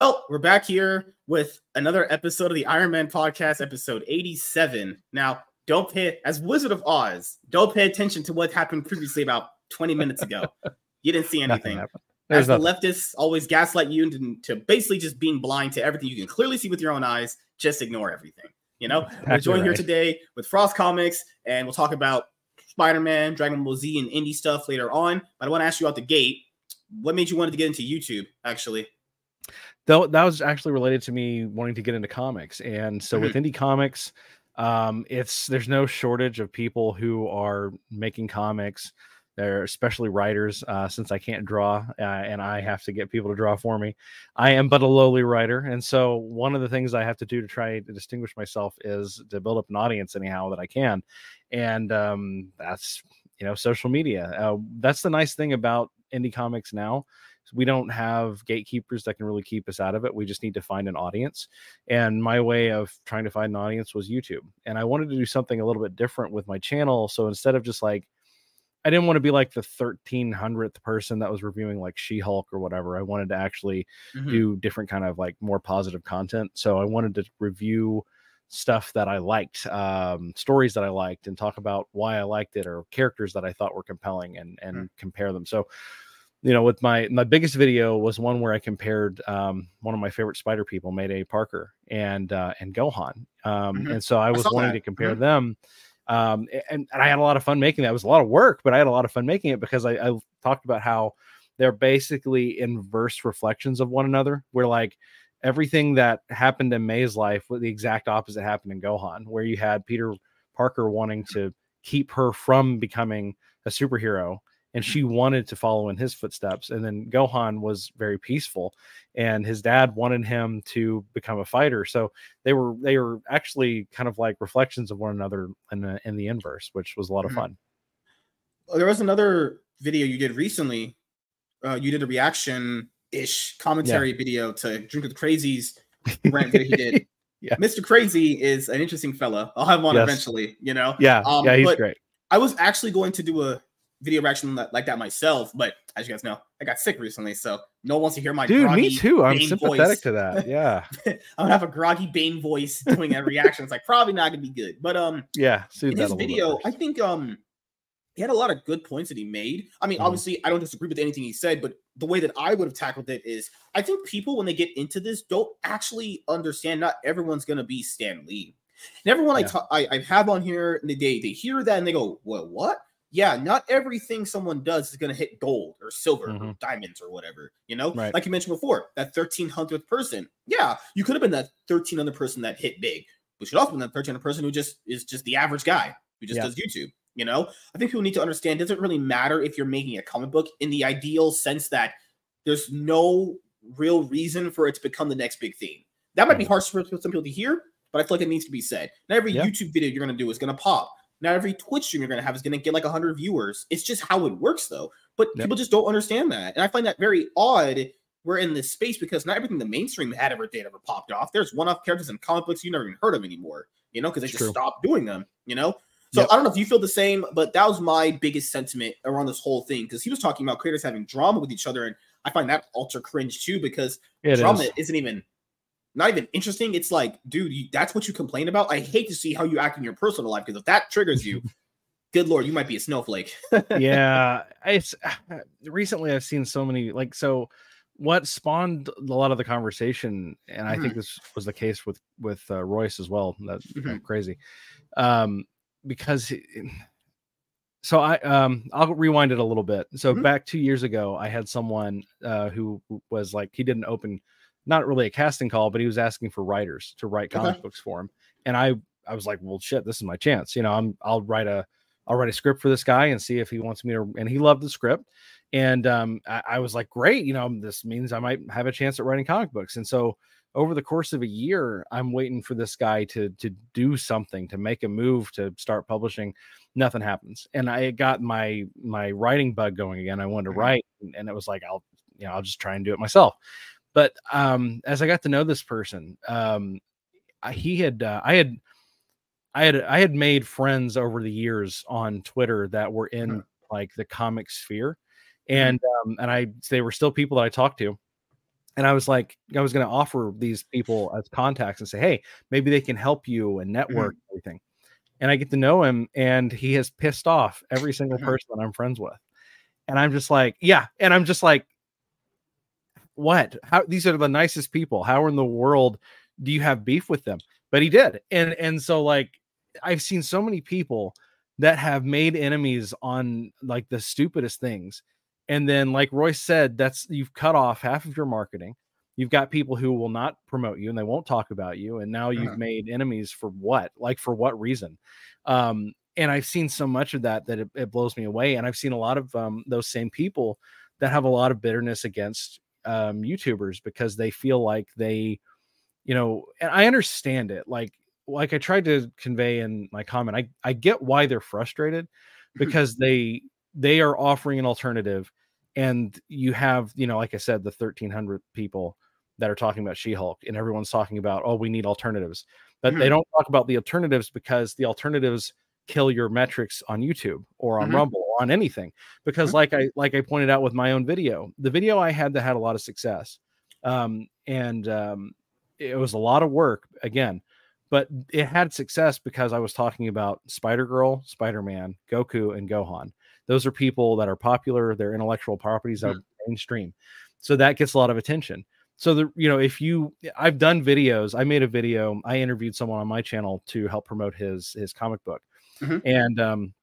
Well, we're back here with another episode of the Iron Man podcast, episode 87. Now, don't pay as Wizard of Oz, don't pay attention to what happened previously about 20 minutes ago. you didn't see anything. As the leftists always gaslight you into to basically just being blind to everything you can clearly see with your own eyes, just ignore everything. You know, exactly we're joined right. here today with Frost Comics, and we'll talk about Spider-Man, Dragon Ball Z, and indie stuff later on. But I want to ask you out the gate, what made you want to get into YouTube? Actually, that, that was actually related to me wanting to get into comics, and so mm-hmm. with indie comics, um, it's there's no shortage of people who are making comics. They're especially writers, uh, since I can't draw uh, and I have to get people to draw for me. I am but a lowly writer, and so one of the things I have to do to try to distinguish myself is to build up an audience anyhow that I can, and um, that's you know social media. Uh, that's the nice thing about indie comics now we don't have gatekeepers that can really keep us out of it. We just need to find an audience. And my way of trying to find an audience was YouTube. And I wanted to do something a little bit different with my channel. So instead of just like, I didn't want to be like the 1300th person that was reviewing like She Hulk or whatever. I wanted to actually mm-hmm. do different kind of like more positive content. So I wanted to review stuff that I liked, um, stories that I liked, and talk about why I liked it or characters that I thought were compelling and and mm-hmm. compare them. So you know, with my my biggest video was one where I compared um, one of my favorite Spider people, Mayday Parker, and uh, and Gohan, um, mm-hmm. and so I was I wanting that. to compare mm-hmm. them, um, and, and I had a lot of fun making that. It was a lot of work, but I had a lot of fun making it because I, I talked about how they're basically inverse reflections of one another. Where like everything that happened in May's life, with the exact opposite happened in Gohan, where you had Peter Parker wanting to keep her from becoming a superhero and she wanted to follow in his footsteps. And then Gohan was very peaceful, and his dad wanted him to become a fighter. So they were they were actually kind of like reflections of one another in the, in the inverse, which was a lot of mm-hmm. fun. There was another video you did recently. Uh, you did a reaction ish commentary yeah. video to Drink with the Crazies rant that he did. yeah. Mr. Crazy is an interesting fella. I'll have one yes. eventually, you know? Yeah. Um, yeah, he's great. I was actually going to do a video reaction like that myself, but as you guys know, I got sick recently, so no one wants to hear my dude. me too. I'm sympathetic voice. to that. Yeah, I'm gonna have a groggy Bane voice doing a reaction. It's like probably not gonna be good, but um, yeah. In his video, I think um, he had a lot of good points that he made. I mean, mm obviously, I don't disagree with anything he said, but the way that I would have tackled it is, I think people when they get into this don't actually understand. Not everyone's gonna be Stan Lee. And everyone yeah. I, talk, I I have on here, they they hear that and they go, "Well, what?" Yeah, not everything someone does is going to hit gold or silver mm-hmm. or diamonds or whatever, you know? Right. Like you mentioned before, that 1300th person. Yeah, you could have been that 1300th person that hit big, but you'd also been that 1300th person who just is just the average guy who just yeah. does YouTube, you know? I think people need to understand it doesn't really matter if you're making a comic book in the ideal sense that there's no real reason for it to become the next big thing. That might be mm-hmm. harsh for some people to hear, but I feel like it needs to be said. Not every yeah. YouTube video you're going to do is going to pop not every Twitch stream you're going to have is going to get like 100 viewers. It's just how it works, though. But yep. people just don't understand that. And I find that very odd. We're in this space because not everything the mainstream had ever did ever popped off. There's one off characters in comic books you never even heard of anymore, you know, because they just True. stopped doing them, you know? So yep. I don't know if you feel the same, but that was my biggest sentiment around this whole thing because he was talking about creators having drama with each other. And I find that ultra cringe too because it drama is. isn't even not even interesting. It's like, dude, you, that's what you complain about. I hate to see how you act in your personal life because if that triggers you, good lord, you might be a snowflake. yeah, it's recently I've seen so many like so. What spawned a lot of the conversation, and I mm-hmm. think this was the case with with uh, Royce as well. That's mm-hmm. crazy, um, because. He, so I um I'll rewind it a little bit. So mm-hmm. back two years ago, I had someone uh, who was like he did an open not really a casting call, but he was asking for writers to write comic okay. books for him. And I I was like, well, shit, this is my chance. You know, I'm I'll write a I'll write a script for this guy and see if he wants me to. And he loved the script. And um, I, I was like, great. You know, this means I might have a chance at writing comic books. And so over the course of a year, I'm waiting for this guy to to do something, to make a move, to start publishing. Nothing happens, and I got my my writing bug going again. I wanted to mm-hmm. write, and it was like I'll you know I'll just try and do it myself. But um, as I got to know this person, um, he had uh, I had I had I had made friends over the years on Twitter that were in mm-hmm. like the comic sphere, mm-hmm. and um, and I they were still people that I talked to, and I was like, I was going to offer these people as contacts and say, hey, maybe they can help you and network mm-hmm. everything. And I get to know him, and he has pissed off every single mm-hmm. person I'm friends with. And I'm just like, yeah. And I'm just like, what? How these are the nicest people. How in the world do you have beef with them? But he did. And and so like I've seen so many people that have made enemies on like the stupidest things and then, like Royce said, that's you've cut off half of your marketing. You've got people who will not promote you and they won't talk about you. And now you've uh-huh. made enemies for what? Like, for what reason? Um, and I've seen so much of that that it, it blows me away. And I've seen a lot of um, those same people that have a lot of bitterness against um, YouTubers because they feel like they, you know, and I understand it. Like, like I tried to convey in my comment, I, I get why they're frustrated because they they are offering an alternative and you have you know like i said the 1300 people that are talking about she-hulk and everyone's talking about oh we need alternatives but mm-hmm. they don't talk about the alternatives because the alternatives kill your metrics on youtube or on mm-hmm. rumble on anything because mm-hmm. like i like i pointed out with my own video the video i had that had a lot of success um, and um, it was a lot of work again but it had success because i was talking about spider girl spider-man goku and gohan those are people that are popular, their intellectual properties are mm-hmm. mainstream. So that gets a lot of attention. So the you know, if you I've done videos, I made a video, I interviewed someone on my channel to help promote his his comic book. Mm-hmm. And um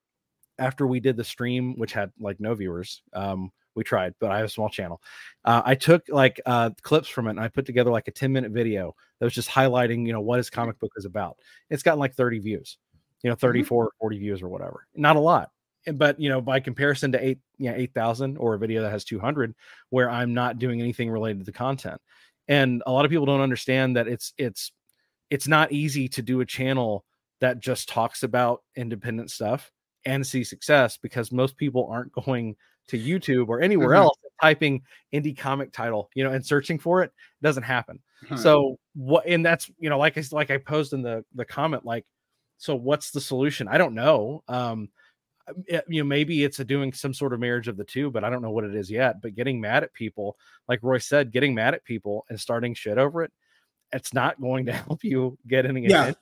after we did the stream, which had like no viewers, um, we tried, but I have a small channel. Uh, I took like uh, clips from it and I put together like a 10 minute video that was just highlighting, you know, what his comic book is about. It's gotten like 30 views, you know, 34, mm-hmm. 40 views or whatever. Not a lot but you know by comparison to eight yeah eight thousand or a video that has 200 where i'm not doing anything related to content and a lot of people don't understand that it's it's it's not easy to do a channel that just talks about independent stuff and see success because most people aren't going to youtube or anywhere mm-hmm. else typing indie comic title you know and searching for it, it doesn't happen so what and that's you know like i like i posed in the the comment like so what's the solution i don't know um Eh, you know maybe it's a doing some sort of marriage of the two but i don't know what it is yet but getting mad at people like roy said getting mad at people and starting shit over it it's not going to help you get any yeah attention.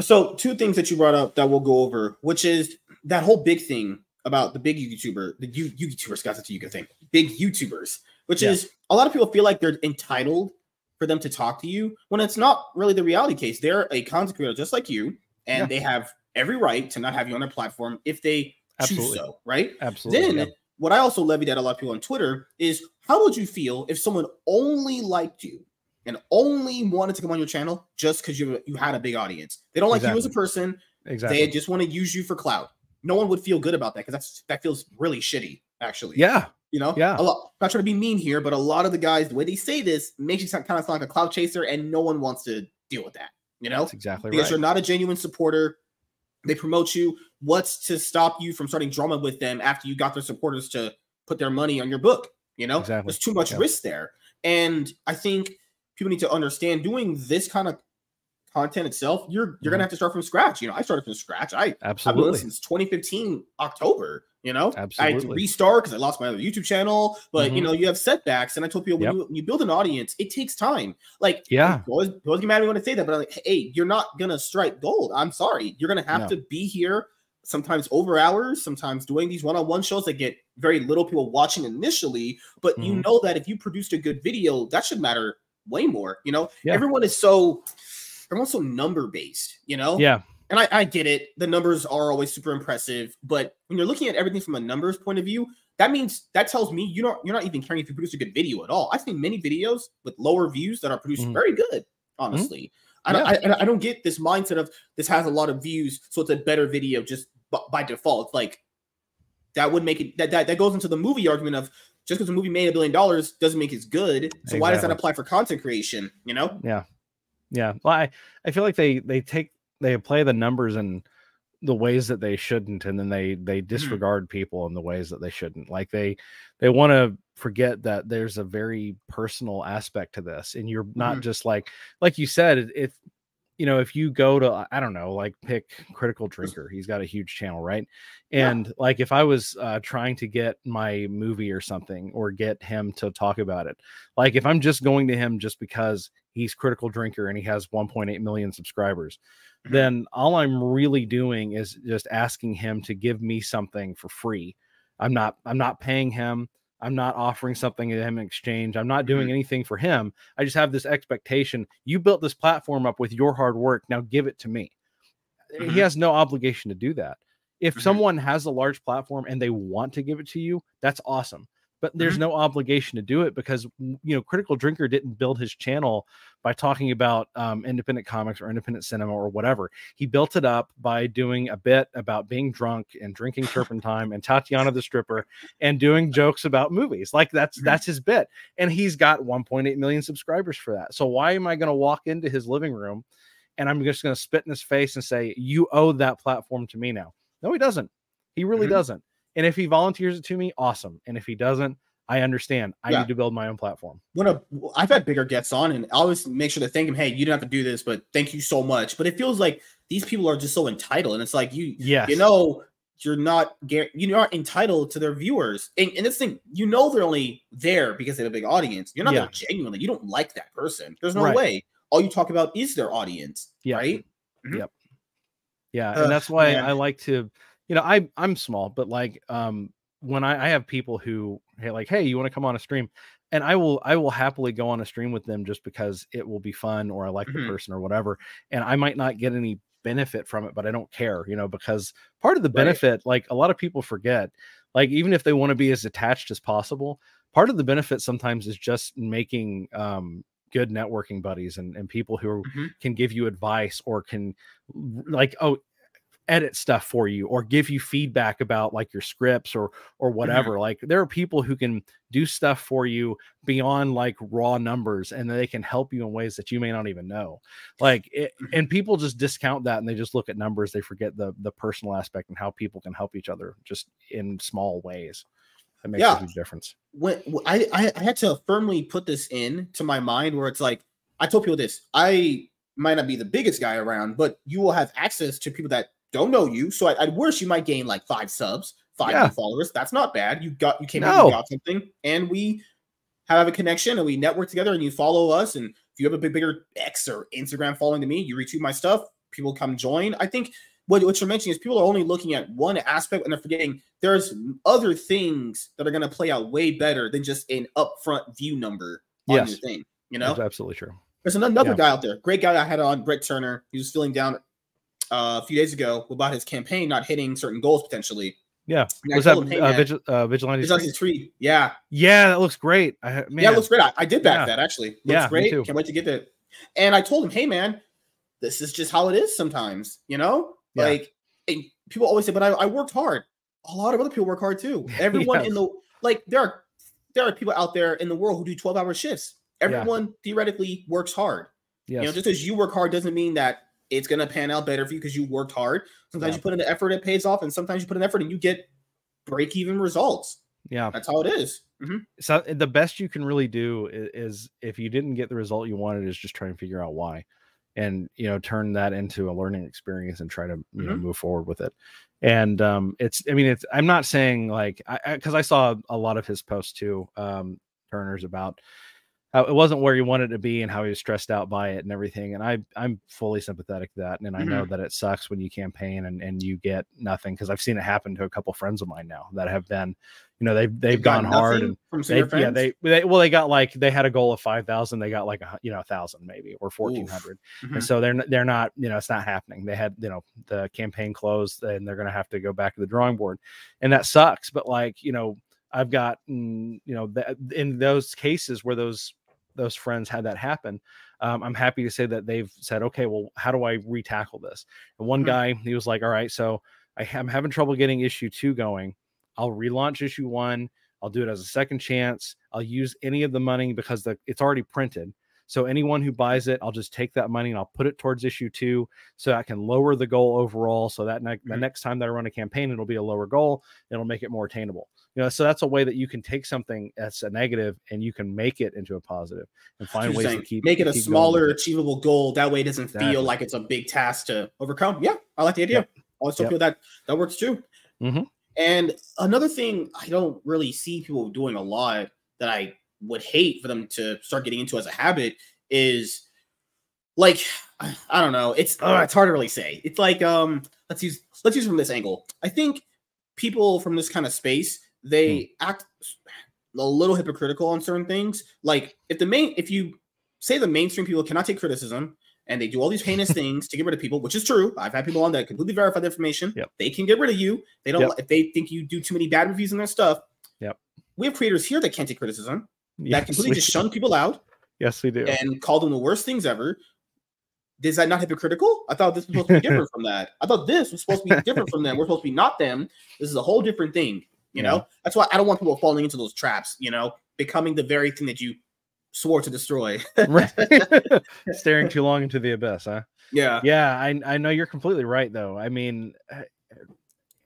so two things that you brought up that we'll go over which is that whole big thing about the big youtuber the you youtubers got to you can think big youtubers which yeah. is a lot of people feel like they're entitled for them to talk to you when it's not really the reality case they're a content creator just like you and yeah. they have every right to not have you on their platform if they Absolutely. choose so, right? Absolutely. Then what I also levied at a lot of people on Twitter is how would you feel if someone only liked you and only wanted to come on your channel just because you you had a big audience? They don't like exactly. you as a person. Exactly. They just want to use you for clout. No one would feel good about that because that's that feels really shitty, actually. Yeah. You know, yeah. A lot, not trying to be mean here, but a lot of the guys, the way they say this makes you sound, kind of sound like a clout chaser, and no one wants to deal with that. You know, that's exactly because right. you're not a genuine supporter they promote you. What's to stop you from starting drama with them after you got their supporters to put their money on your book? You know, exactly. there's too much yeah. risk there. And I think people need to understand doing this kind of content itself, you're you're mm-hmm. gonna have to start from scratch. You know, I started from scratch. I absolutely I've been since 2015 October. You know, absolutely. I had to restart because I lost my other YouTube channel. But mm-hmm. you know, you have setbacks, and I told people when, yep. you, when, you, build an audience, it takes time. Like, yeah, always, always get mad at me when I say that, but I'm like, hey, you're not gonna strike gold. I'm sorry, you're gonna have no. to be here. Sometimes over hours, sometimes doing these one-on-one shows that get very little people watching initially. But mm-hmm. you know that if you produced a good video, that should matter way more. You know, yeah. everyone is so everyone's also number based, you know? Yeah. And I, I get it. The numbers are always super impressive, but when you're looking at everything from a numbers point of view, that means that tells me you're not you're not even caring if you produce a good video at all. I've seen many videos with lower views that are produced mm-hmm. very good, honestly. Mm-hmm. I, don't, I, I don't get this mindset of this has a lot of views, so it's a better video just b- by default. Like that would make it that, that that goes into the movie argument of just because a movie made a billion dollars doesn't make it good. So exactly. why does that apply for content creation? You know? Yeah. Yeah. Well, I, I feel like they they take they play the numbers and the ways that they shouldn't, and then they they mm-hmm. disregard people in the ways that they shouldn't. Like they they want to forget that there's a very personal aspect to this, and you're not mm-hmm. just like like you said, if you know, if you go to, I don't know, like pick Critical Drinker, he's got a huge channel, right? And yeah. like if I was uh, trying to get my movie or something or get him to talk about it, like if I'm just going to him just because he's Critical Drinker and he has 1.8 million subscribers, mm-hmm. then all I'm really doing is just asking him to give me something for free. I'm not, I'm not paying him. I'm not offering something to him in exchange. I'm not doing mm-hmm. anything for him. I just have this expectation. You built this platform up with your hard work. Now give it to me. Mm-hmm. He has no obligation to do that. If mm-hmm. someone has a large platform and they want to give it to you, that's awesome but there's mm-hmm. no obligation to do it because you know critical drinker didn't build his channel by talking about um, independent comics or independent cinema or whatever. He built it up by doing a bit about being drunk and drinking turpentine and tatiana the stripper and doing jokes about movies. Like that's mm-hmm. that's his bit. And he's got 1.8 million subscribers for that. So why am i going to walk into his living room and i'm just going to spit in his face and say you owe that platform to me now. No he doesn't. He really mm-hmm. doesn't and if he volunteers it to me, awesome. And if he doesn't, I understand. I yeah. need to build my own platform. When a I've had bigger gets on, and I always make sure to thank him. Hey, you don't have to do this, but thank you so much. But it feels like these people are just so entitled, and it's like you, yeah, you know, you're not you're not entitled to their viewers. And, and this thing, you know, they're only there because they have a big audience. You're not yeah. genuinely. You don't like that person. There's no right. way. All you talk about is their audience, yeah. right? Mm-hmm. Yep. Yeah, and that's why man. I like to you know, I I'm small, but like um when I, I have people who hey, like, hey, you want to come on a stream? And I will I will happily go on a stream with them just because it will be fun or I like mm-hmm. the person or whatever. And I might not get any benefit from it, but I don't care, you know, because part of the benefit, right. like a lot of people forget, like even if they want to be as attached as possible, part of the benefit sometimes is just making um good networking buddies and, and people who mm-hmm. can give you advice or can like oh edit stuff for you or give you feedback about like your scripts or or mm-hmm. whatever mm-hmm. like there are people who can do stuff for you beyond like raw numbers and they can help you in ways that you may not even know like it, mm-hmm. and people just discount that and they just look at numbers they forget the the personal aspect and how people can help each other just in small ways that makes yeah. a huge difference when I, I i had to firmly put this in to my mind where it's like i told people this i might not be the biggest guy around but you will have access to people that don't know you, so I, I wish you might gain like five subs, five yeah. followers. That's not bad. You got you came no. in, you got something, and we have a connection and we network together. And you follow us, and if you have a big bigger X or Instagram following to me, you retweet my stuff. People come join. I think what, what you're mentioning is people are only looking at one aspect and they're forgetting there's other things that are going to play out way better than just an upfront view number on yes. your thing. You know, That's absolutely true. There's another yeah. guy out there, great guy I had on, Brett Turner. He was feeling down uh, a few days ago about his campaign not hitting certain goals potentially. Yeah, was that him, hey, uh, Vigil- uh, Vigilante Vigilante's tweet? Yeah, yeah, that looks great. I, man. Yeah, it looks great. I, I did back yeah. that actually. Looks yeah, great. Can't wait to get it. And I told him, hey man, this is just how it is sometimes. You know, yeah. like people always say, but I, I, worked hard. A lot of other people work hard too. Everyone yes. in the like there are there are people out there in the world who do 12 hour shifts. Everyone yeah. theoretically works hard. Yes. You know, just as you work hard doesn't mean that it's going to pan out better for you because you worked hard. Sometimes yeah. you put in the effort, it pays off, and sometimes you put in effort and you get break even results. Yeah, that's how it is. Mm-hmm. So the best you can really do is, is, if you didn't get the result you wanted, is just try and figure out why, and you know turn that into a learning experience and try to you mm-hmm. know move forward with it. And um, it's I mean it's I'm not saying like I because I, I, saw a lot of his posts too, um, Turner's about how it wasn't where he wanted to be and how he was stressed out by it and everything. And I I'm fully sympathetic to that. And I know mm-hmm. that it sucks when you campaign and, and you get nothing because I've seen it happen to a couple friends of mine now that have been, you know, they've they've, they've gone hard and they, yeah they, they well they got like they had a goal of five thousand they got like a you know a thousand maybe or fourteen hundred mm-hmm. and so they're they're not you know it's not happening they had you know the campaign closed and they're gonna have to go back to the drawing board and that sucks but like you know I've got you know in those cases where those those friends had that happen, um, I'm happy to say that they've said, okay, well, how do I retackle this? And one mm-hmm. guy, he was like, all right, so I am having trouble getting issue two going. I'll relaunch issue one. I'll do it as a second chance. I'll use any of the money because the, it's already printed. So anyone who buys it, I'll just take that money and I'll put it towards issue two, so I can lower the goal overall. So that ne- mm-hmm. the next time that I run a campaign, it'll be a lower goal. It'll make it more attainable. You know so that's a way that you can take something that's a negative and you can make it into a positive and find ways saying. to keep make it a smaller achievable goal that way it doesn't exactly. feel like it's a big task to overcome yeah i like the idea yep. i also yep. feel that that works too mm-hmm. and another thing i don't really see people doing a lot that i would hate for them to start getting into as a habit is like I don't know. It's uh, it's hard to really say. It's like um let's use let's use from this angle. I think people from this kind of space they hmm. act a little hypocritical on certain things. Like if the main if you say the mainstream people cannot take criticism and they do all these heinous things to get rid of people, which is true. I've had people on that completely verify the information. Yep. They can get rid of you. They don't yep. if they think you do too many bad reviews in their stuff. Yep. We have creators here that can't take criticism. Yes, that completely just shun people out. Yes, we do. And call them the worst things ever is that not hypocritical? I thought this was supposed to be different from that. I thought this was supposed to be different from them. We're supposed to be not them. This is a whole different thing. You know, yeah. that's why I don't want people falling into those traps. You know, becoming the very thing that you swore to destroy. Staring too long into the abyss, huh? Yeah, yeah. I I know you're completely right, though. I mean,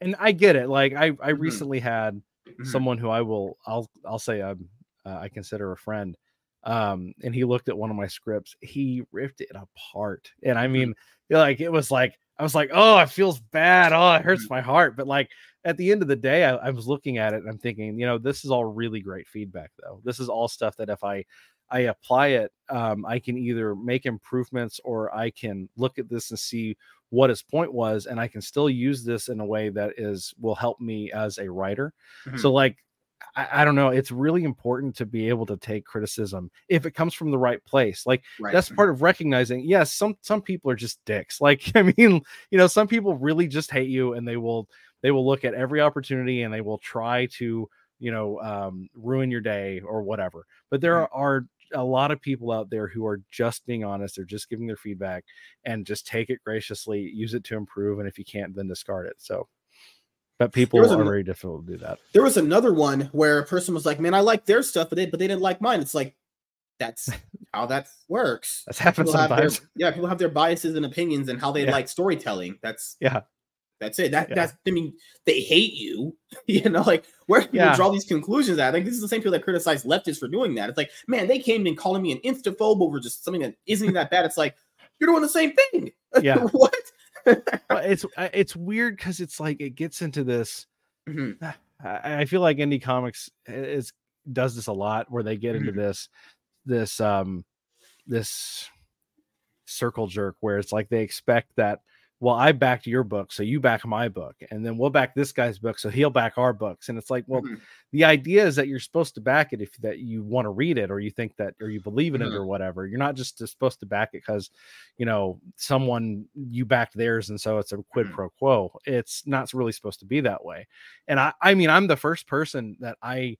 and I get it. Like I I mm-hmm. recently had mm-hmm. someone who I will I'll I'll say I'm uh, I consider a friend um and he looked at one of my scripts he ripped it apart and i mm-hmm. mean like it was like i was like oh it feels bad oh it hurts mm-hmm. my heart but like at the end of the day I, I was looking at it and i'm thinking you know this is all really great feedback though this is all stuff that if i i apply it um i can either make improvements or i can look at this and see what his point was and i can still use this in a way that is will help me as a writer mm-hmm. so like I, I, don't know. It's really important to be able to take criticism if it comes from the right place. Like right. that's part of recognizing. Yes, some some people are just dicks. Like I mean, you know, some people really just hate you, and they will they will look at every opportunity and they will try to you know um, ruin your day or whatever. But there are, are a lot of people out there who are just being honest. They're just giving their feedback and just take it graciously, use it to improve, and if you can't, then discard it. So but people are an, very difficult to do that. There was another one where a person was like, "Man, I like their stuff, but they but they didn't like mine." It's like that's how that works. That's happened people sometimes. Their, yeah, people have their biases and opinions and how they yeah. like storytelling. That's yeah. That's it. That yeah. that's I mean, they hate you. you know, like where do yeah. draw these conclusions at? I think this is the same people that criticize leftists for doing that. It's like, man, they came in calling me an instaphobe over just something that isn't even that bad. It's like you're doing the same thing. Yeah. what? It's uh, it's weird because it's like it gets into this. Mm-hmm. I, I, feel like indie comics is does this a lot where they get into mm-hmm. this this um this circle jerk where it's like they expect that well, I backed your book, so you back my book, and then we'll back this guy's book, so he'll back our books. And it's like, well, mm-hmm. the idea is that you're supposed to back it if that you want to read it, or you think that, or you believe in mm-hmm. it, or whatever. You're not just supposed to back it because, you know, someone you backed theirs, and so it's a quid mm-hmm. pro quo. It's not really supposed to be that way. And I, I mean, I'm the first person that I,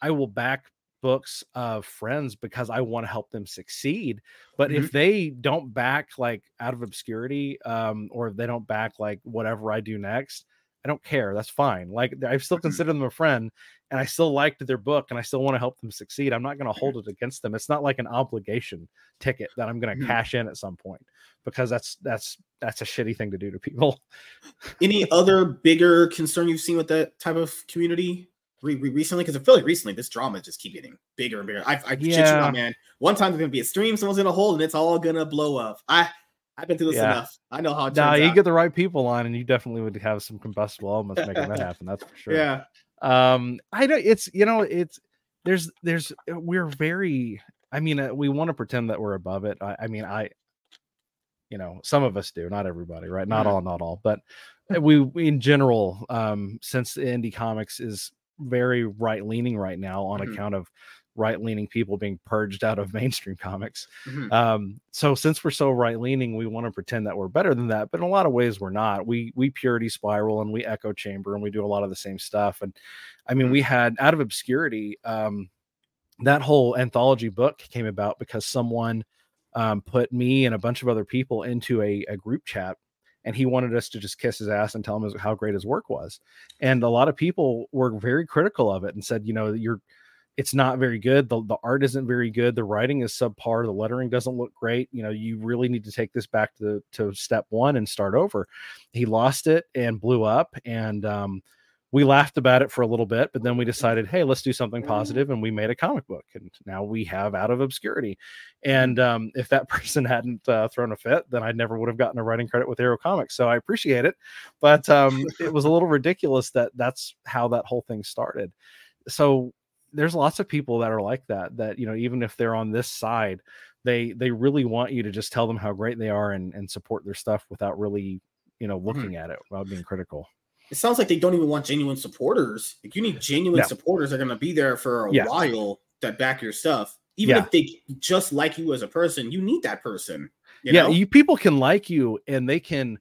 I will back books of friends because I want to help them succeed. But mm-hmm. if they don't back like out of obscurity, um, or if they don't back like whatever I do next, I don't care. That's fine. Like I still mm-hmm. consider them a friend and I still liked their book and I still want to help them succeed. I'm not going to hold it against them. It's not like an obligation ticket that I'm going to mm-hmm. cash in at some point because that's that's that's a shitty thing to do to people. Any other bigger concern you've seen with that type of community? Re- re- recently because I feel like recently this drama just keep getting bigger and bigger. I, I yeah. shit you not, man. One time there's gonna be a stream, someone's gonna hold, and it's all gonna blow up. I I've been through this yeah. enough. I know how. It nah, you out. get the right people on, and you definitely would have some combustible elements making that happen. That's for sure. Yeah. Um, I know it's you know it's there's there's we're very. I mean, uh, we want to pretend that we're above it. I, I mean, I you know some of us do not everybody right not mm-hmm. all not all but we, we in general um since indie comics is very right leaning right now on mm-hmm. account of right leaning people being purged out of mainstream comics. Mm-hmm. Um, so since we're so right leaning, we want to pretend that we're better than that, but in a lot of ways we're not. We we purity spiral and we echo chamber and we do a lot of the same stuff. And I mean, mm-hmm. we had out of obscurity. Um, that whole anthology book came about because someone um, put me and a bunch of other people into a, a group chat and he wanted us to just kiss his ass and tell him how great his work was. And a lot of people were very critical of it and said, you know, you're it's not very good. The, the art isn't very good. The writing is subpar. The lettering doesn't look great. You know, you really need to take this back to, to step one and start over. He lost it and blew up. And um, we laughed about it for a little bit, but then we decided, hey, let's do something positive, and we made a comic book, and now we have Out of Obscurity. And um, if that person hadn't uh, thrown a fit, then I never would have gotten a writing credit with Arrow Comics. So I appreciate it, but um, it was a little ridiculous that that's how that whole thing started. So there's lots of people that are like that. That you know, even if they're on this side, they they really want you to just tell them how great they are and and support their stuff without really you know mm-hmm. looking mm-hmm. at it without being critical it sounds like they don't even want genuine supporters. Like you need genuine no. supporters that are going to be there for a yeah. while that back your stuff. Even yeah. if they just like you as a person, you need that person. You yeah, know? you people can like you and they can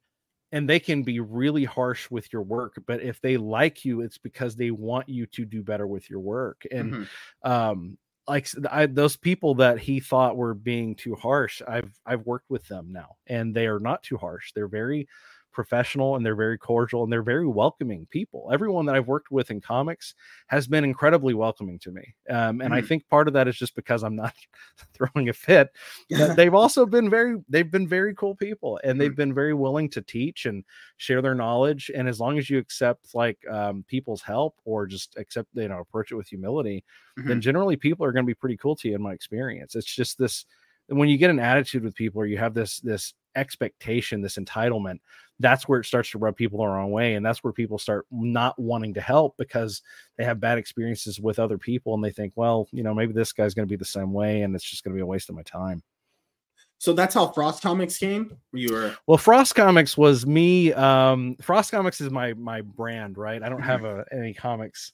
and they can be really harsh with your work, but if they like you, it's because they want you to do better with your work. And mm-hmm. um like I, those people that he thought were being too harsh, I've I've worked with them now, and they are not too harsh. They're very professional and they're very cordial and they're very welcoming people. Everyone that I've worked with in comics has been incredibly welcoming to me. Um, and mm. I think part of that is just because I'm not throwing a fit. they've also been very, they've been very cool people and they've mm. been very willing to teach and share their knowledge. And as long as you accept like um, people's help or just accept, you know, approach it with humility, mm-hmm. then generally people are going to be pretty cool to you in my experience. It's just this, when you get an attitude with people or you have this, this expectation, this entitlement, that's where it starts to rub people the wrong way. And that's where people start not wanting to help because they have bad experiences with other people and they think, well, you know, maybe this guy's going to be the same way and it's just going to be a waste of my time. So that's how Frost Comics came. You were well. Frost Comics was me. Um, Frost Comics is my my brand, right? I don't have a, any comics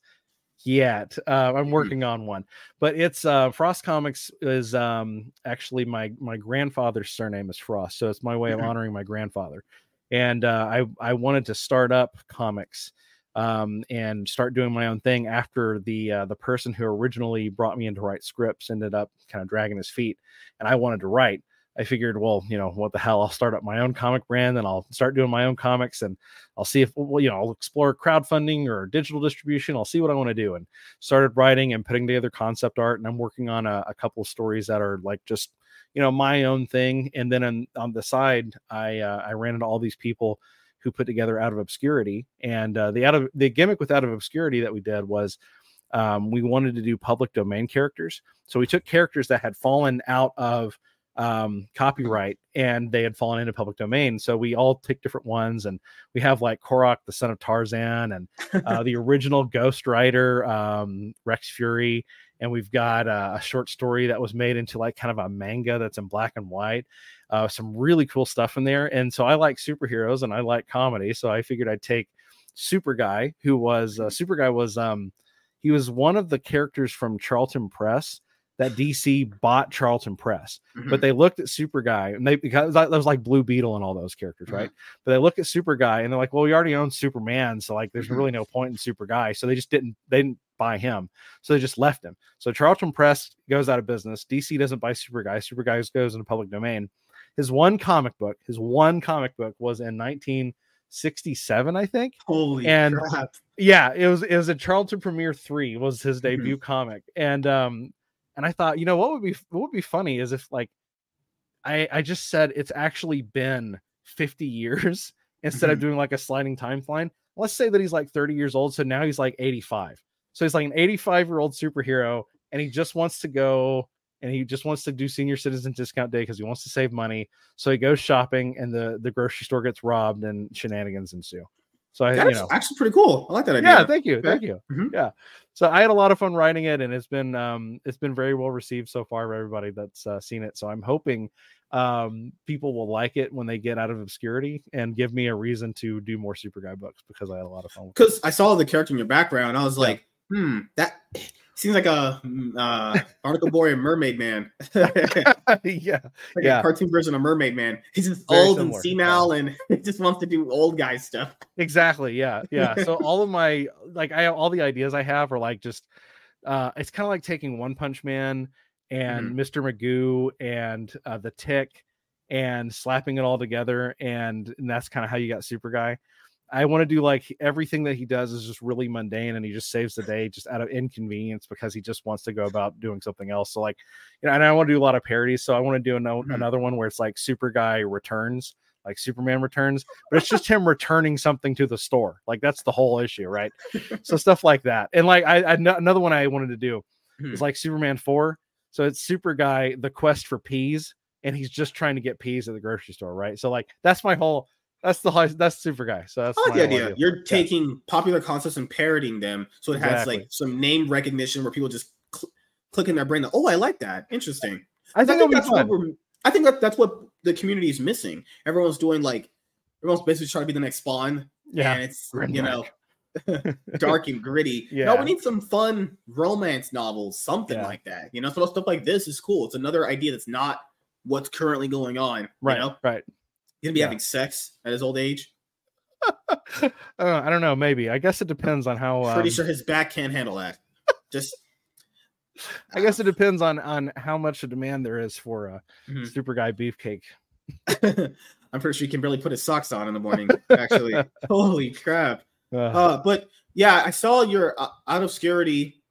yet. Uh, I'm mm-hmm. working on one, but it's uh, Frost Comics is um, actually my my grandfather's surname is Frost, so it's my way of honoring my grandfather and uh, I I wanted to start up comics um, and start doing my own thing after the uh, the person who originally brought me in to write scripts ended up kind of dragging his feet, and I wanted to write. I figured, well, you know, what the hell? I'll start up my own comic brand and I'll start doing my own comics and I'll see if, well, you know, I'll explore crowdfunding or digital distribution. I'll see what I want to do. And started writing and putting together concept art. And I'm working on a, a couple of stories that are like just you know my own thing and then on, on the side i uh, i ran into all these people who put together out of obscurity and uh, the out of the gimmick with out of obscurity that we did was um, we wanted to do public domain characters so we took characters that had fallen out of um, copyright and they had fallen into public domain. So we all pick different ones, and we have like Korak, the son of Tarzan, and uh, the original Ghost Rider, um, Rex Fury, and we've got uh, a short story that was made into like kind of a manga that's in black and white. Uh, some really cool stuff in there. And so I like superheroes and I like comedy, so I figured I'd take Super Guy, who was uh, Super Guy was um he was one of the characters from Charlton Press that DC bought Charlton Press, mm-hmm. but they looked at Super Guy and they because that was like Blue Beetle and all those characters, mm-hmm. right? But they look at Super Guy and they're like, well, we already own Superman, so like there's mm-hmm. really no point in Super Guy. So they just didn't they didn't buy him, so they just left him. So Charlton Press goes out of business. DC doesn't buy Super Guy. Super Guy goes into public domain. His one comic book, his one comic book was in 1967, I think. Holy and crap. yeah, it was it was a Charlton Premiere three was his mm-hmm. debut comic, and um and I thought, you know, what would be what would be funny is if like I I just said it's actually been 50 years instead of mm-hmm. doing like a sliding timeline. Let's say that he's like 30 years old, so now he's like 85. So he's like an 85 year old superhero, and he just wants to go and he just wants to do senior citizen discount day because he wants to save money. So he goes shopping, and the the grocery store gets robbed, and shenanigans ensue. So I, That's you know, actually pretty cool. I like that idea. Yeah, thank you, thank you. Mm-hmm. Yeah, so I had a lot of fun writing it, and it's been um, it's been very well received so far by everybody that's uh, seen it. So I'm hoping um, people will like it when they get out of obscurity and give me a reason to do more Super Guy books because I had a lot of fun. Because I saw the character in your background, I was like, yeah. hmm, that Seems like a mm, uh, Barnacle Boy and Mermaid Man. yeah, like yeah. a cartoon version of Mermaid Man. He's just Very old similar. and senile, yeah. and just wants to do old guy stuff. Exactly. Yeah, yeah. So all of my like, I all the ideas I have are like just. Uh, it's kind of like taking One Punch Man and mm-hmm. Mr. Magoo and uh, the Tick and slapping it all together, and, and that's kind of how you got Super Guy. I want to do like everything that he does is just really mundane and he just saves the day just out of inconvenience because he just wants to go about doing something else. So like, you know, and I want to do a lot of parodies. So I want to do an- mm-hmm. another one where it's like Super Guy returns, like Superman Returns, but it's just him returning something to the store. Like that's the whole issue, right? so stuff like that. And like I, I another one I wanted to do Hmm. is like Superman 4. So it's Super Guy, the quest for peas, and he's just trying to get peas at the grocery store, right? So like that's my whole that's the high that's Super Guy. So that's I like the whole idea. You're Yeah. taking popular concepts and parodying them, so it has Exactly. like some name recognition where people just cl- click in their brain. That, oh, I like that. Interesting. I think, it'll be that's what we're. I think that that's what the community is missing. Everyone's doing like everyone's basically trying to be the next Spawn, Yeah. and it's Grim you know dark and gritty. No, Yeah. we need some fun romance novels, something Yeah. like that. You know, so stuff like this is cool. It's another idea that's not what's currently going on. Right. You know, Right. He's gonna be Yeah. having sex at his old age. uh, I don't know. Maybe. I guess it depends on how. Pretty um, sure his back can't handle that. Just I guess it depends on on how much a demand there is for a Mhm. super guy beefcake. I'm pretty sure he can barely put his socks on in the morning. Actually, holy crap! Uh, Uh, but yeah, I saw your uh, out of obscurity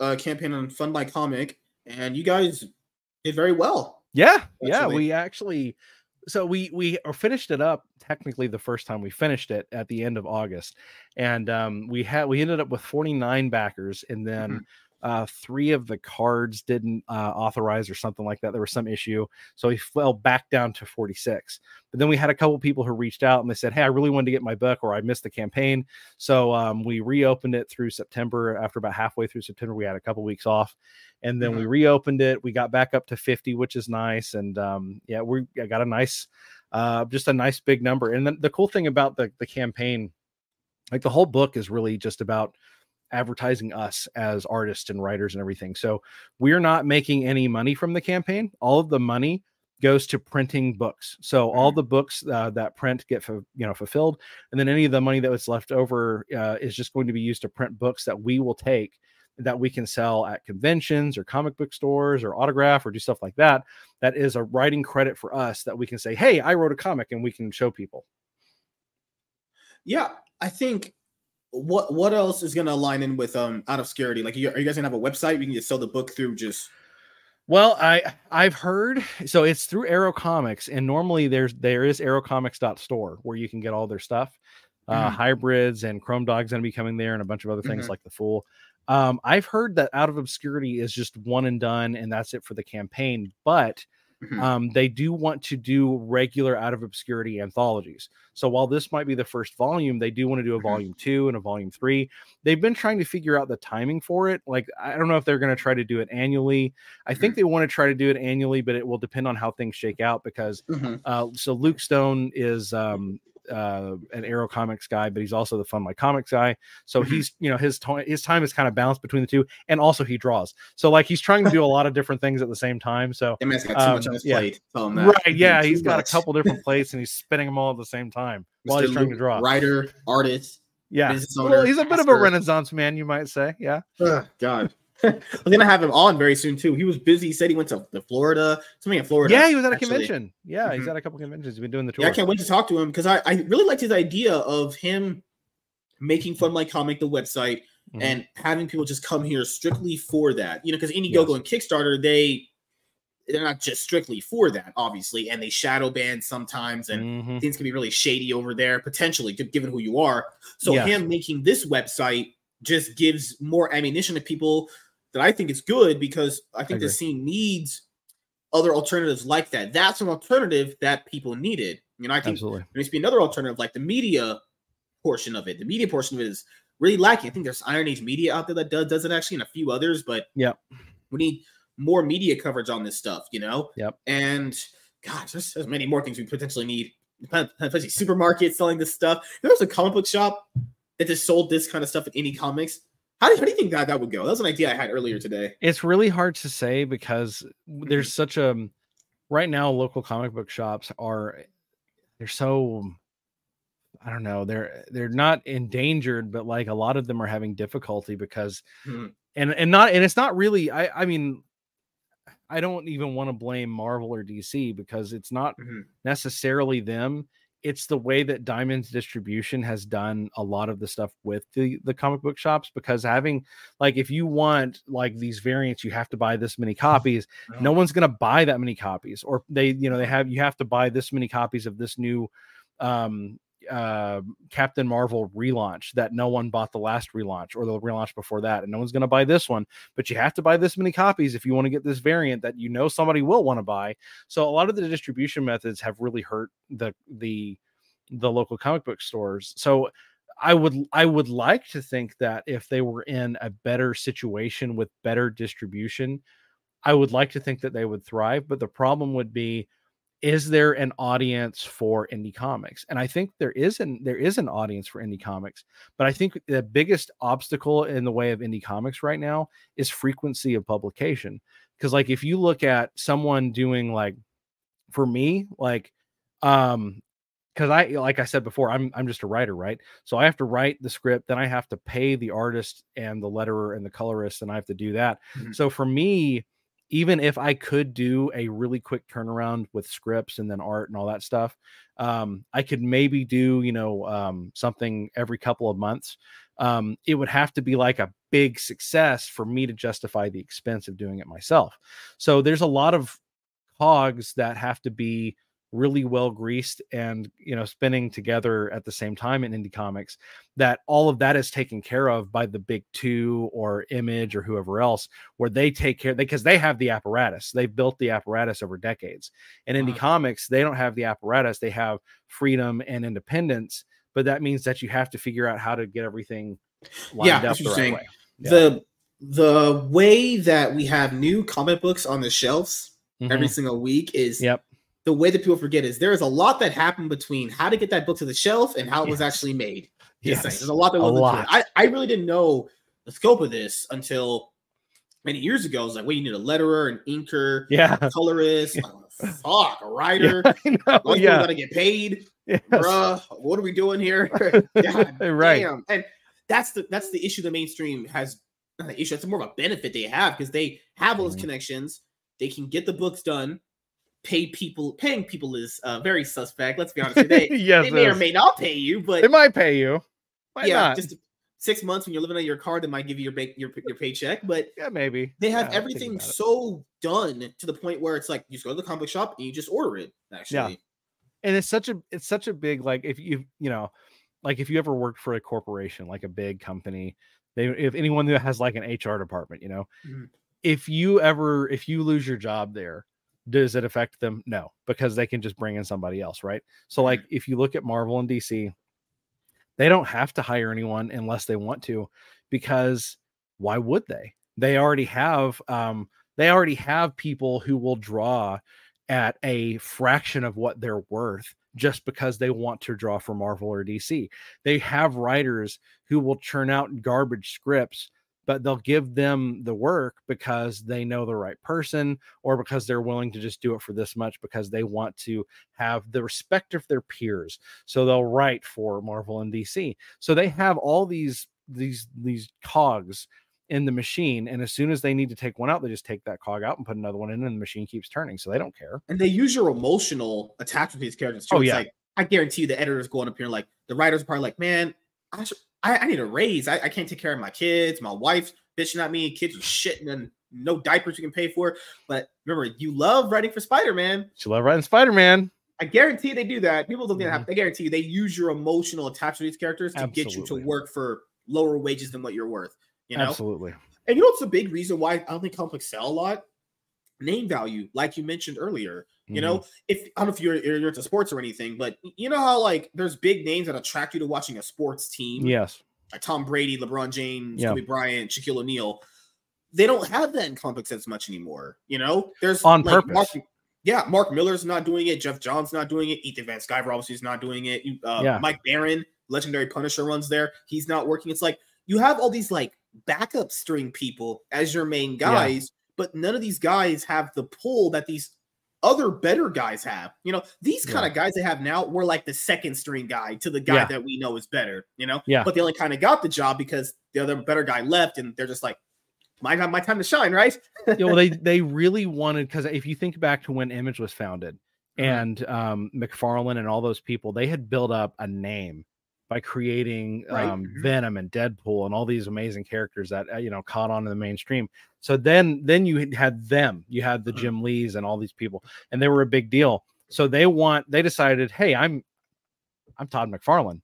uh, campaign on Fund My Comic, and you guys did very well. yeah, yeah. We actually, so we we finished it up technically the first time we finished it at the end of August, and um, we had we ended up with 49 backers, and then. Uh, three of the cards didn't uh, authorize or something like that. There was some issue, so he fell back down to 46. But then we had a couple people who reached out and they said, "Hey, I really wanted to get my book, or I missed the campaign." So um, we reopened it through September. After about halfway through September, we had a couple weeks off, and then we reopened it. We got back up to 50, which is nice. And um, yeah, we I got a nice, uh, just a nice big number. And then the cool thing about the the campaign, like the whole book, is really just about advertising us as artists and writers and everything. So we're not making any money from the campaign. All of the money goes to printing books. So all Mhm. the books uh, that print get you know fulfilled, and then any of the money that was left over uh, is just going to be used to print books that we will take that we can sell at conventions or comic book stores or autograph or do stuff like that. That is a writing credit for us that we can say, "Hey, I wrote a comic," and we can show people. Yeah, I think what what else is gonna align in with um out of obscurity? Like, you, are you guys gonna have a website? We can just sell the book through just Well, I I've heard so it's through Arrow Comics, and normally there's there is arrowcomics.store where you can get all their stuff. Uh, Mhm. hybrids and Chrome Dog's gonna be coming there, and a bunch of other things Mhm. like the Fool. Um, I've heard that Out of Obscurity is just one and done, and that's it for the campaign. But Mhm. um, they do want to do regular Out of Obscurity anthologies. So while this might be the first volume, they do want to do a Mhm. volume two and a volume three. They've been trying to figure out the timing for it. Like I don't know if they're going to try to do it annually. I think they want to try to do it annually, but it will depend on how things shake out because Mhm. uh, so Luke Stone is um, uh, an Arrow Comics guy, but he's also the Fund My Comics guy. So Mhm. he's you know his his time is kind of balanced between the two, and also he draws. So like he's trying to do a lot of different things at the same time. So That man's got too much Um, on his yeah. plate. Right, yeah, he's got much. a couple different plates and he's spinning them all at the same time while Mr. he's trying to draw. Writer, artist. Yeah, business well, he's a bit of a renaissance man, you might say. Yeah, God. We're gonna have him on very soon too. He was busy. He said he went to, to Florida, something in Florida. yeah, he was at a actually. convention. Yeah, he's Mhm. at a couple conventions. He's been doing the tour. Yeah, I can't wait to talk to him because I, I really liked his idea of him making Fun Like Comic the website Mhm. and having people just come here strictly for that. You know, because Indiegogo Yes. and Kickstarter, they they're not just strictly for that, obviously, and they shadow ban sometimes, and Mhm. things can be really shady over there, potentially, given who you are. So Yes. him making this website just gives more ammunition to people that I think is good because I think the scene needs other alternatives like that. That's an alternative that people needed. You know, I think Absolutely. there needs to be another alternative, like the media portion of it. The media portion of it is really lacking. I think there's Iron Age media out there that does, does it actually, and a few others, but yeah, we need more media coverage on this stuff, you know? Yep. And gosh, there's, there's many more things we potentially need. Especially supermarkets selling this stuff. There was a comic book shop that just sold this kind of stuff at any comics. How do, how do you think that that would go? That was an idea I had earlier today. It's really hard to say because Mm-hmm. there's such a right now local comic book shops are they're so I don't know, they're they're not endangered, but like a lot of them are having difficulty because Mhm. and and not and it's not really I I mean I don't even want to blame Marvel or DC because it's not Mhm. necessarily them. It's the way that Diamond's distribution has done a lot of the stuff with the the comic book shops because having like if you want like these variants, you have to buy this many copies. No Oh. one's gonna buy that many copies, or they you know they have you have to buy this many copies of this new um uh Captain Marvel relaunch that no one bought the last relaunch or the relaunch before that, and no one's going to buy this one. But you have to buy this many copies if you want to get this variant that you know somebody will want to buy. So a lot of the distribution methods have really hurt the the the local comic book stores. So I would I would like to think that if they were in a better situation with better distribution, I would like to think that they would thrive. But the problem would be is there an audience for indie comics? And i think there is an there is an audience for indie comics but i think the biggest obstacle in the way of indie comics right now is frequency of publication. Because like if you look at someone doing like for me like um because i like i said before i'm i'm just a writer right? So i have to write the script then i have to pay the artist and the letterer and the colorist and i have to do that. Mhm. so for me even if I could do a really quick turnaround with scripts and then art and all that stuff, um, I could maybe do, you know, um, something every couple of months. Um, it would have to be like a big success for me to justify the expense of doing it myself. So there's a lot of cogs that have to be really well greased and you know spinning together at the same time in indie comics that all of that is taken care of by the big two or image or whoever else where they take care because they have the apparatus they've built the apparatus over decades in indie Wow. comics they don't have the apparatus they have freedom and independence but that means that you have to figure out how to get everything lined Yeah, up the right way Yeah. The the way that we have new comic books on the shelves every Mhm. single week is yep the way that people forget is there is a lot that happened between how to get that book to the shelf and how it was actually made. Yes. There's a lot that A went into lot. I, I really didn't know the scope of this until many years ago. I was like, wait, you need a letterer, an inker, yeah a colorist, oh, fuck, a writer. yeah, I know, yeah. gotta get paid. Yes. Bruh, what are we doing here? God Right. damn. And that's the that's the issue the mainstream has issue, it's more of a benefit they have because they have all those Mhm. connections, they can get the books done, pay people paying people is uh, very suspect. Let's be honest. They, yes they may or may not pay you, but they might pay you might yeah, not. just six months when you're living on your car, they might give you your ba- your, your paycheck. But yeah maybe they have I'll everything so done to the point where it's like you just go to the comic shop and you just order it. Actually, yeah. and it's such a it's such a big like if you you know like if you ever worked for a corporation like a big company they if anyone that has like an hr department you know Mhm. if you ever if you lose your job there does it affect them? No because they can just bring in somebody else right? So like if you look at marvel and dc they don't have to hire anyone unless they want to because why would they? They already have um they already have people who will draw at a fraction of what they're worth just because they want to draw for Marvel or DC. They have writers who will churn out garbage scripts, but they'll give them the work because they know the right person or because they're willing to just do it for this much because they want to have the respect of their peers. So they'll write for Marvel and DC. So they have all these these these cogs in the machine and as soon as they need to take one out they just take that cog out and put another one in and the machine keeps turning so they don't care and they use your emotional attachment to these characters. Too. Oh, yeah. like I guarantee you the editors going up here like the writers are probably like, man, I should, I, I need a raise. I, I can't take care of my kids. My wife's bitching at me. Kids are shitting and no diapers you can pay for. But remember, you love writing for Spider Man. she love writing spider-man I guarantee they do that. People don't think Mhm. that. I guarantee you they use your emotional attachment to these characters to get you to work for lower wages than what you're worth. You know, absolutely and you know what's the big reason why I don't think comic books sell a lot? Name value, like you mentioned earlier. You Mhm. know, if I don't know if you're, you're into sports or anything, but you know how like there's big names that attract you to watching a sports team, yes like Tom Brady, LeBron James, Yeah. Kobe Bryant, Shaquille O'Neal. They don't have that in comic books as much anymore. You know, there's On like, Mark, purpose. yeah, Mark Millar's not doing it. Geoff Johns not doing it. Ethan Van Sciver obviously is not doing it. Uh, Yeah. Mike Baron, legendary Punisher, runs there. He's not working. It's like you have all these like backup string people as your main guys, but none of these guys have the pull that these other better guys have. You know, these kind Yeah. of guys they have now were like the second string guy to the guy Yeah. that we know is better. You know, Yeah. but they only kind of got the job because the other better guy left, and they're just like, my time, my time to shine, right? yeah, well, they they really wanted because if you think back to when Image was founded, and um, McFarlane and all those people, they had built up a name by creating Right. um, Mhm. Venom and Deadpool and all these amazing characters that uh, you know caught on in the mainstream. So then, then you had- them, you had the Mhm. Jim Lees and all these people, and they were a big deal. So they want, they decided, hey, I'm, I'm Todd McFarlane.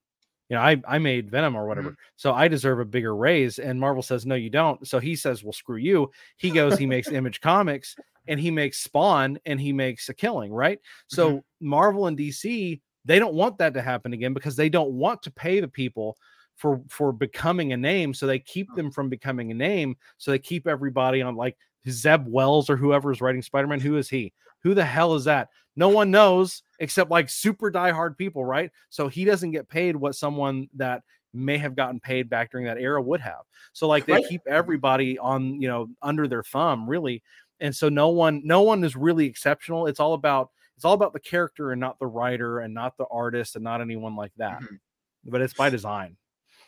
You know, I I made Venom or whatever, so I deserve a bigger raise. And Marvel says, no, you don't. So he says, well, screw you. He goes, he makes Image Comics, and he makes Spawn, and he makes a killing, right? So Marvel and DC, they don't want that to happen again because they don't want to pay the people for for becoming a name. So they keep oh. them from becoming a name. So they keep everybody on like Zeb Wells or whoever is writing Spider-Man. Who is he? Who the hell is that? No one knows except like super diehard people, right? So he doesn't get paid what someone that may have gotten paid back during that era would have. So like they Right. keep everybody on, you know, under their thumb, really. And so no one, no one is really exceptional. It's all about it's all about the character and not the writer and not the artist and not anyone like that. Mhm. But it's by design.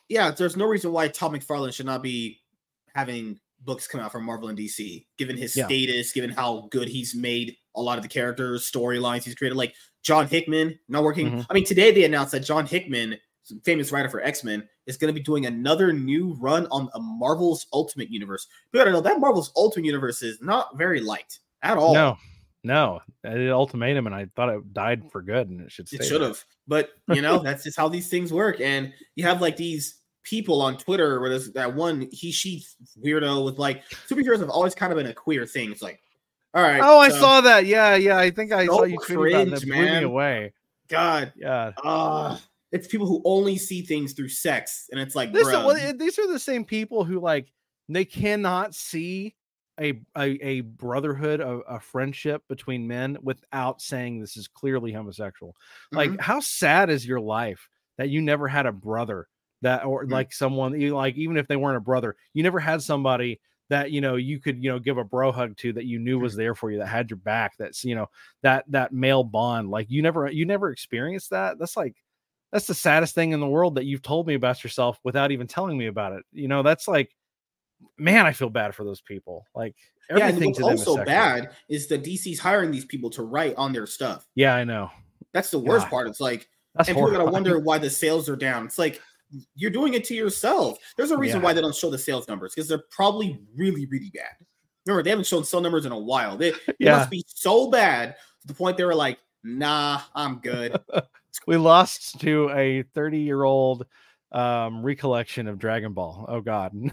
yeah, there's no reason why Todd McFarlane should not be having books come out from Marvel and DC, given his Yeah. status, given how good he's made a lot of the characters, storylines he's created. Like John Hickman, not working. Mhm. I mean, today they announced that John Hickman, famous writer for X Men, is going to be doing another new run on a Marvel's Ultimate Universe. You gotta know that Marvel's Ultimate Universe is not very liked at all. No, no, I did ultimatum and I thought it died for good and it should stay. It should have, but you know that's just how these things work. And you have like these people on Twitter where there's that one he she weirdo with like superheroes have always kind of been a queer thing. It's like, all right, Oh, I saw that. Yeah, yeah. I think I saw you tweeting that and cringe, blew me man. away. God, Yeah. uh it's people who only see things through sex, and it's like, This is, bruh, well, these are the same people who like they cannot see a a, a brotherhood, a, a friendship between men without saying this is clearly homosexual. Like, Mhm. how sad is your life that you never had a brother that, or Mhm. like someone you like, even if they weren't a brother, you never had somebody that you know you could you know give a bro hug to that you knew was there for you that had your back that's you know that that male bond like you never you never experienced that that's like that's the saddest thing in the world that you've told me about yourself without even telling me about it you know that's like man i feel bad for those people like yeah, everything what's to them is also bad is that DC's hiring these people to write on their stuff. yeah i know That's the worst God. part. It's like that's and people gotta wonder why the sales are down. It's like you're doing it to yourself. There's a reason Yeah. why they don't show the sales numbers because they're probably really, really bad. Remember, they haven't shown sale numbers in a while. They, they yeah must be so bad to the point they were like, "Nah, I'm good." we lost to a 30 year old um recollection of dragon ball oh god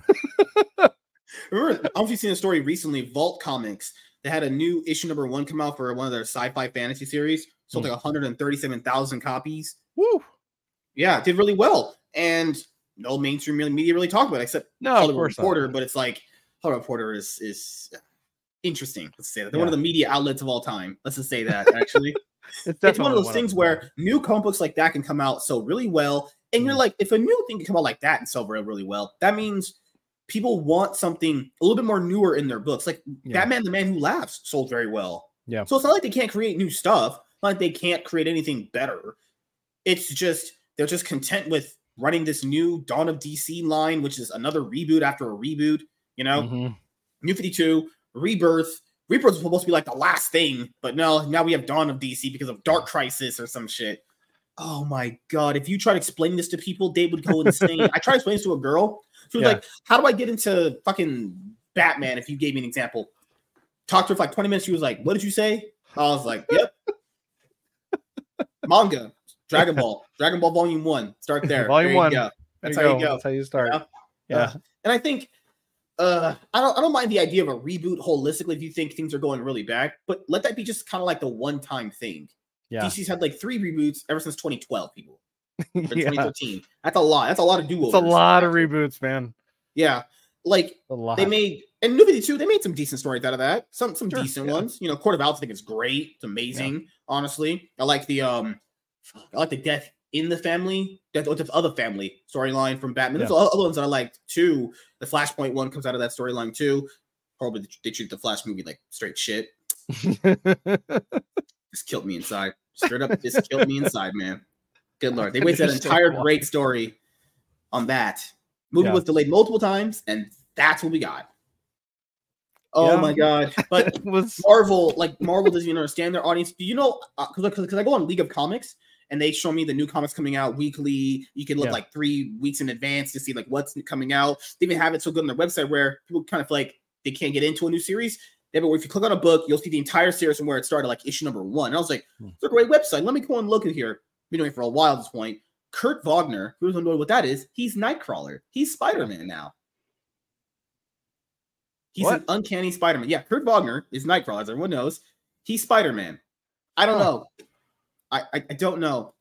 Remember, I don't know if you've seen a story recently. Vault Comics they had a new issue number one come out for one of their sci-fi fantasy series. Sold Hmm. like 137,000 copies. Woo. Yeah, it did really well, and no mainstream media really talked about it except no of Hollywood course not. Reporter, but it's like Hollywood Reporter is is interesting. Let's say that they're one of the media outlets of all time. Let's just say that actually, it's, it's one of those things them. where new comic books like that can come out so really well, and you're Mhm. like, if a new thing can come out like that and sell really, really well, that means people want something a little bit more newer in their books. Like Yeah. Batman: The Man Who Laughs sold very well. Yeah. So it's not like they can't create new stuff. Not like they can't create anything better. It's just they're just content with running this new Dawn of DC line, which is another reboot after a reboot. You know, Mhm. New 52, Rebirth. Rebirth was supposed to be like the last thing, but no, now we have Dawn of DC because of Dark Crisis or some shit. Oh my god! If you try to explain this to people, they would go insane. I tried to explain this to a girl. She was Yeah. like, "How do I get into fucking Batman?" If you gave me an example, talked to her for like 20 minutes. She was like, "What did you say?" I was like, "Yep." Manga, Dragon Ball, Dragon Ball Volume One. Start there. Volume There one. That's how go. you go. That's how you start. Yeah. Yeah. Uh, and I think uh I don't I don't mind the idea of a reboot holistically if you think things are going really bad, but let that be just kind of like the one-time thing. Yeah. DC's had like three reboots ever since 2012, people. Yeah. 2013. That's a lot. That's a lot of do It's a lot of reboots, man. Yeah. Like A lot. they made and New 52, they made some decent stories out of that. Some some Sure, decent yeah. ones. You know, Court of Owls, I think it's great. It's amazing, honestly. I like the um I like the death in the family, death the other family storyline from Batman. There's other ones that I liked too. The Flashpoint one comes out of that storyline too. Probably they treat the Flash movie like straight shit. Just killed me inside. Straight up, just killed me inside, man. Good lord. They wasted an entire great story on that. Movie Yeah. was delayed multiple times, and that's what we got. Oh Yeah. my god! But was Marvel, like Marvel, doesn't even understand their audience. Do you know? Uh, because because I go on League of Comics and they show me the new comics coming out weekly. You can look Yeah. like three weeks in advance to see like what's coming out. They even have it so good on their website where people kind of like they can't get into a new series. They have it where if you click on a book, you'll see the entire series from where it started, like issue number one. And I was like, Hmm. it's a great website. Let me go and look at here. Been doing it for a while at this point. Kurt Wagner, who doesn't know what that is, he's Nightcrawler. He's Spider-Man now. He's an uncanny Spider-Man. Yeah, Kurt Wagner is Nightcrawler, as everyone knows. He's Spider-Man. I don't Huh. know. I, I I don't know.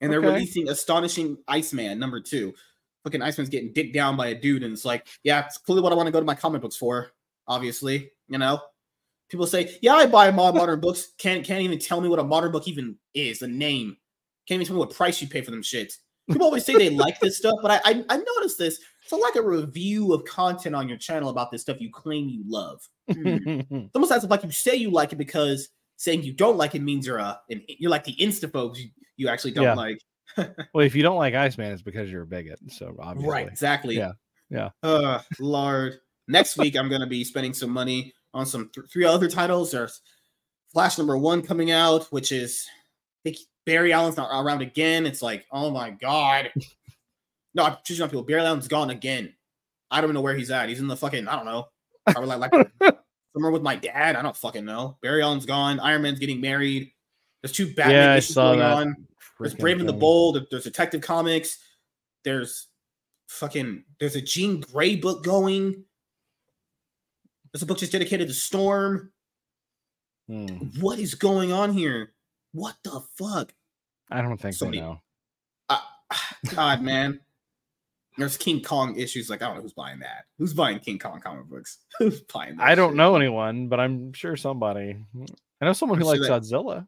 And they're Okay. releasing Astonishing Iceman number two. Fucking Iceman's getting dicked down by a dude, and it's like, yeah, it's clearly what I want to go to my comic books for. Obviously, you know. People say, yeah, I buy modern books. Can't can't even tell me what a modern book even is. The name can't even tell me what price you pay for them shits. People always say they like this stuff, but I, I I noticed this. It's like a review of content on your channel about this stuff you claim you love. Hmm. It's almost as if like you say you like it because saying you don't like it means you're a an, you're like the insta folks you, you actually don't Yeah. like. well, if you don't like Iceman, it's because you're a bigot. So obviously, Right, exactly. Yeah, yeah. Uh, Lord. Next week, I'm gonna be spending some money on some th- three other titles. There's Flash number one coming out, which is I think Barry Allen's not around again. It's like, oh my god. No, I'm choosing on people. Barry Allen's gone again. I don't even know where he's at. He's in the fucking I don't know. Probably like, like somewhere with my dad. I don't fucking know. Barry Allen's gone. Iron Man's getting married. There's two Batman Yeah, I issues saw going that. on. There's Freaking Brave and the. Bold. There's Detective Comics. There's fucking. There's a Jean Grey book going. There's a book just dedicated to Storm. Hmm. What is going on here? What the fuck? I don't think So they know. God, man. There's King Kong issues. Like I don't know who's buying that. Who's buying King Kong comic books? Who's buying that? I don't shit? know anyone, but I'm sure somebody. I know someone who likes sure Godzilla.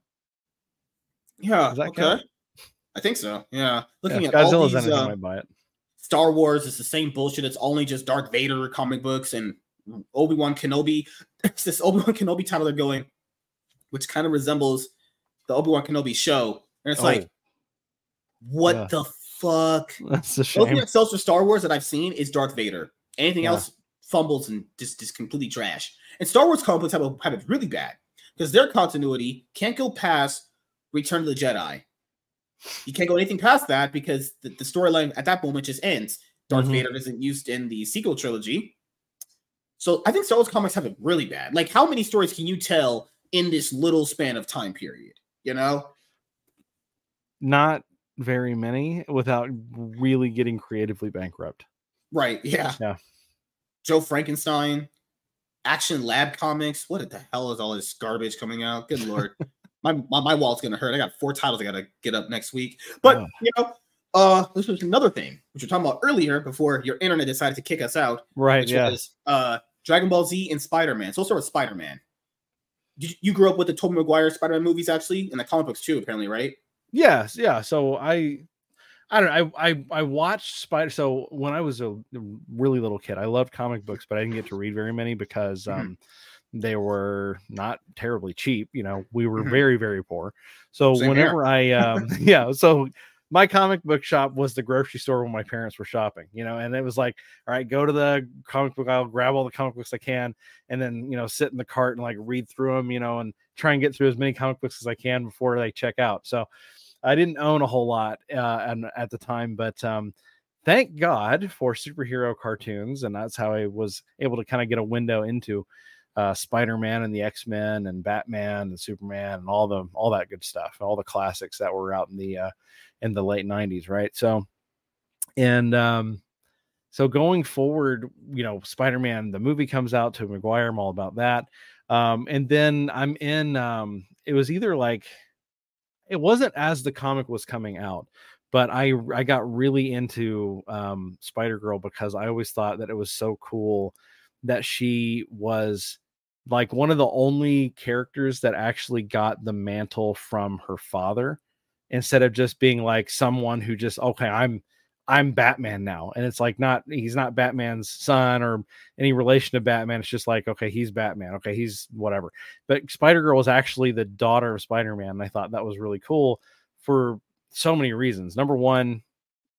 Yeah. That okay. count? I think so. Yeah. Yeah, Looking if at all Godzilla's these, anything, uh, might buy it. Star Wars is the same bullshit. It's only just Darth Vader comic books and Obi Wan Kenobi. It's this Obi Wan Kenobi title they're going, which kind of resembles the Obi Wan Kenobi show. And it's like, Oh. what Yeah. the fuck? That's a shame. The only thing shame. that sells for Star Wars that I've seen is Darth Vader. Anything Yeah. else fumbles and just, just completely trash. And Star Wars comics have, a, have it really bad because their continuity can't go past Return of the Jedi. You can't go anything past that because the, the storyline at that moment just ends. Darth Mhm. Vader isn't used in the sequel trilogy. So I think Star Wars comics have it really bad. Like, how many stories can you tell in this little span of time period? You know? Not very many without really getting creatively bankrupt. Right. Yeah. Yeah. Joe Frankenstein, Action Lab Comics. What the hell is all this garbage coming out? Good lord. my, my my wallet's gonna hurt. I got four titles I gotta get up next week. But Oh. you know, uh this was another thing which we are talking about earlier before your internet decided to kick us out, Right. Yeah. was uh Dragon Ball Z and Spider-Man. So we'll start with Spider-Man. You, you grew up with the Tobey Maguire Spider-Man movies actually, and the comic books too, apparently, right? Yes. Yeah. So I, I don't know. I, I, I watched Spider. So when I was a really little kid, I loved comic books, but I didn't get to read very many because, Mhm. um, they were not terribly cheap. You know, we were Mhm. very, very poor. So Same whenever I, um, yeah, so my comic book shop was the grocery store when my parents were shopping, you know, and it was like, all right, go to the comic book aisle, grab all the comic books I can, and then, you know, sit in the cart and like read through them, you know, and try and get through as many comic books as I can before they check out. So I didn't own a whole lot uh, and at the time, but um, thank God for superhero cartoons, and that's how I was able to kind of get a window into uh, Spider-Man and the X-Men and Batman and Superman and all the all that good stuff, all the classics that were out in the uh, in the late '90s, right? So, and um, so going forward, you know, Spider-Man, the movie comes out to Maguire, I'm all about that. Um, and then I'm in um, it was either like it wasn't as the comic was coming out, but I I got really into um Spider Girl because I always thought that it was so cool that she was like one of the only characters that actually got the mantle from her father instead of just being like someone who just okay I'm I'm Batman now and it's like not he's not Batman's son or any relation to Batman it's just like okay he's Batman okay he's whatever. But Spider Girl was actually the daughter of Spider Man and I thought that was really cool for so many reasons. Number one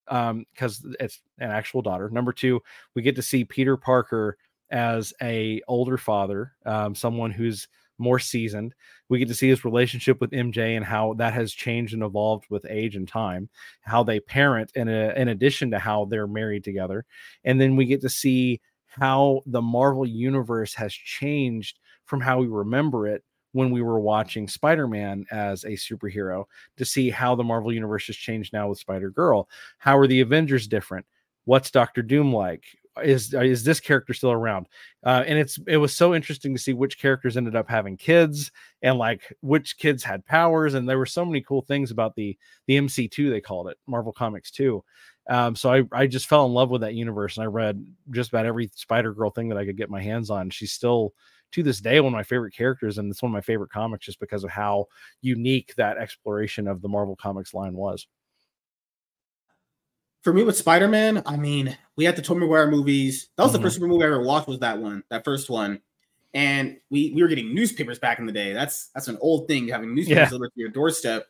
um because it's an actual daughter. Number two we get to see Peter Parker as a older father, um, someone who's more seasoned. We get to see his relationship with MJ and how that has changed and evolved with age and time, how they parent in a, in addition to how they're married together. And then we get to see how the Marvel universe has changed from how we remember it when we were watching Spider-Man as a superhero to see how the Marvel universe has changed now with Spider-Girl. How are the Avengers different? What's Doctor Doom like? Is is this character still around? Uh, and it's it was so interesting to see which characters ended up having kids and like which kids had powers. And there were so many cool things about the the MC2 they called it Marvel Comics 2. Um, so I I just fell in love with that universe and I read just about every Spider Girl thing that I could get my hands on. She's still to this day one of my favorite characters and it's one of my favorite comics just because of how unique that exploration of the marvel comics line was for me with spider-man i mean we had the Tobey Maguire movies that was mm-hmm. the first movie i ever watched was that one that first one and we we were getting newspapers back in the day that's that's an old thing having newspapers yeah. delivered to your doorstep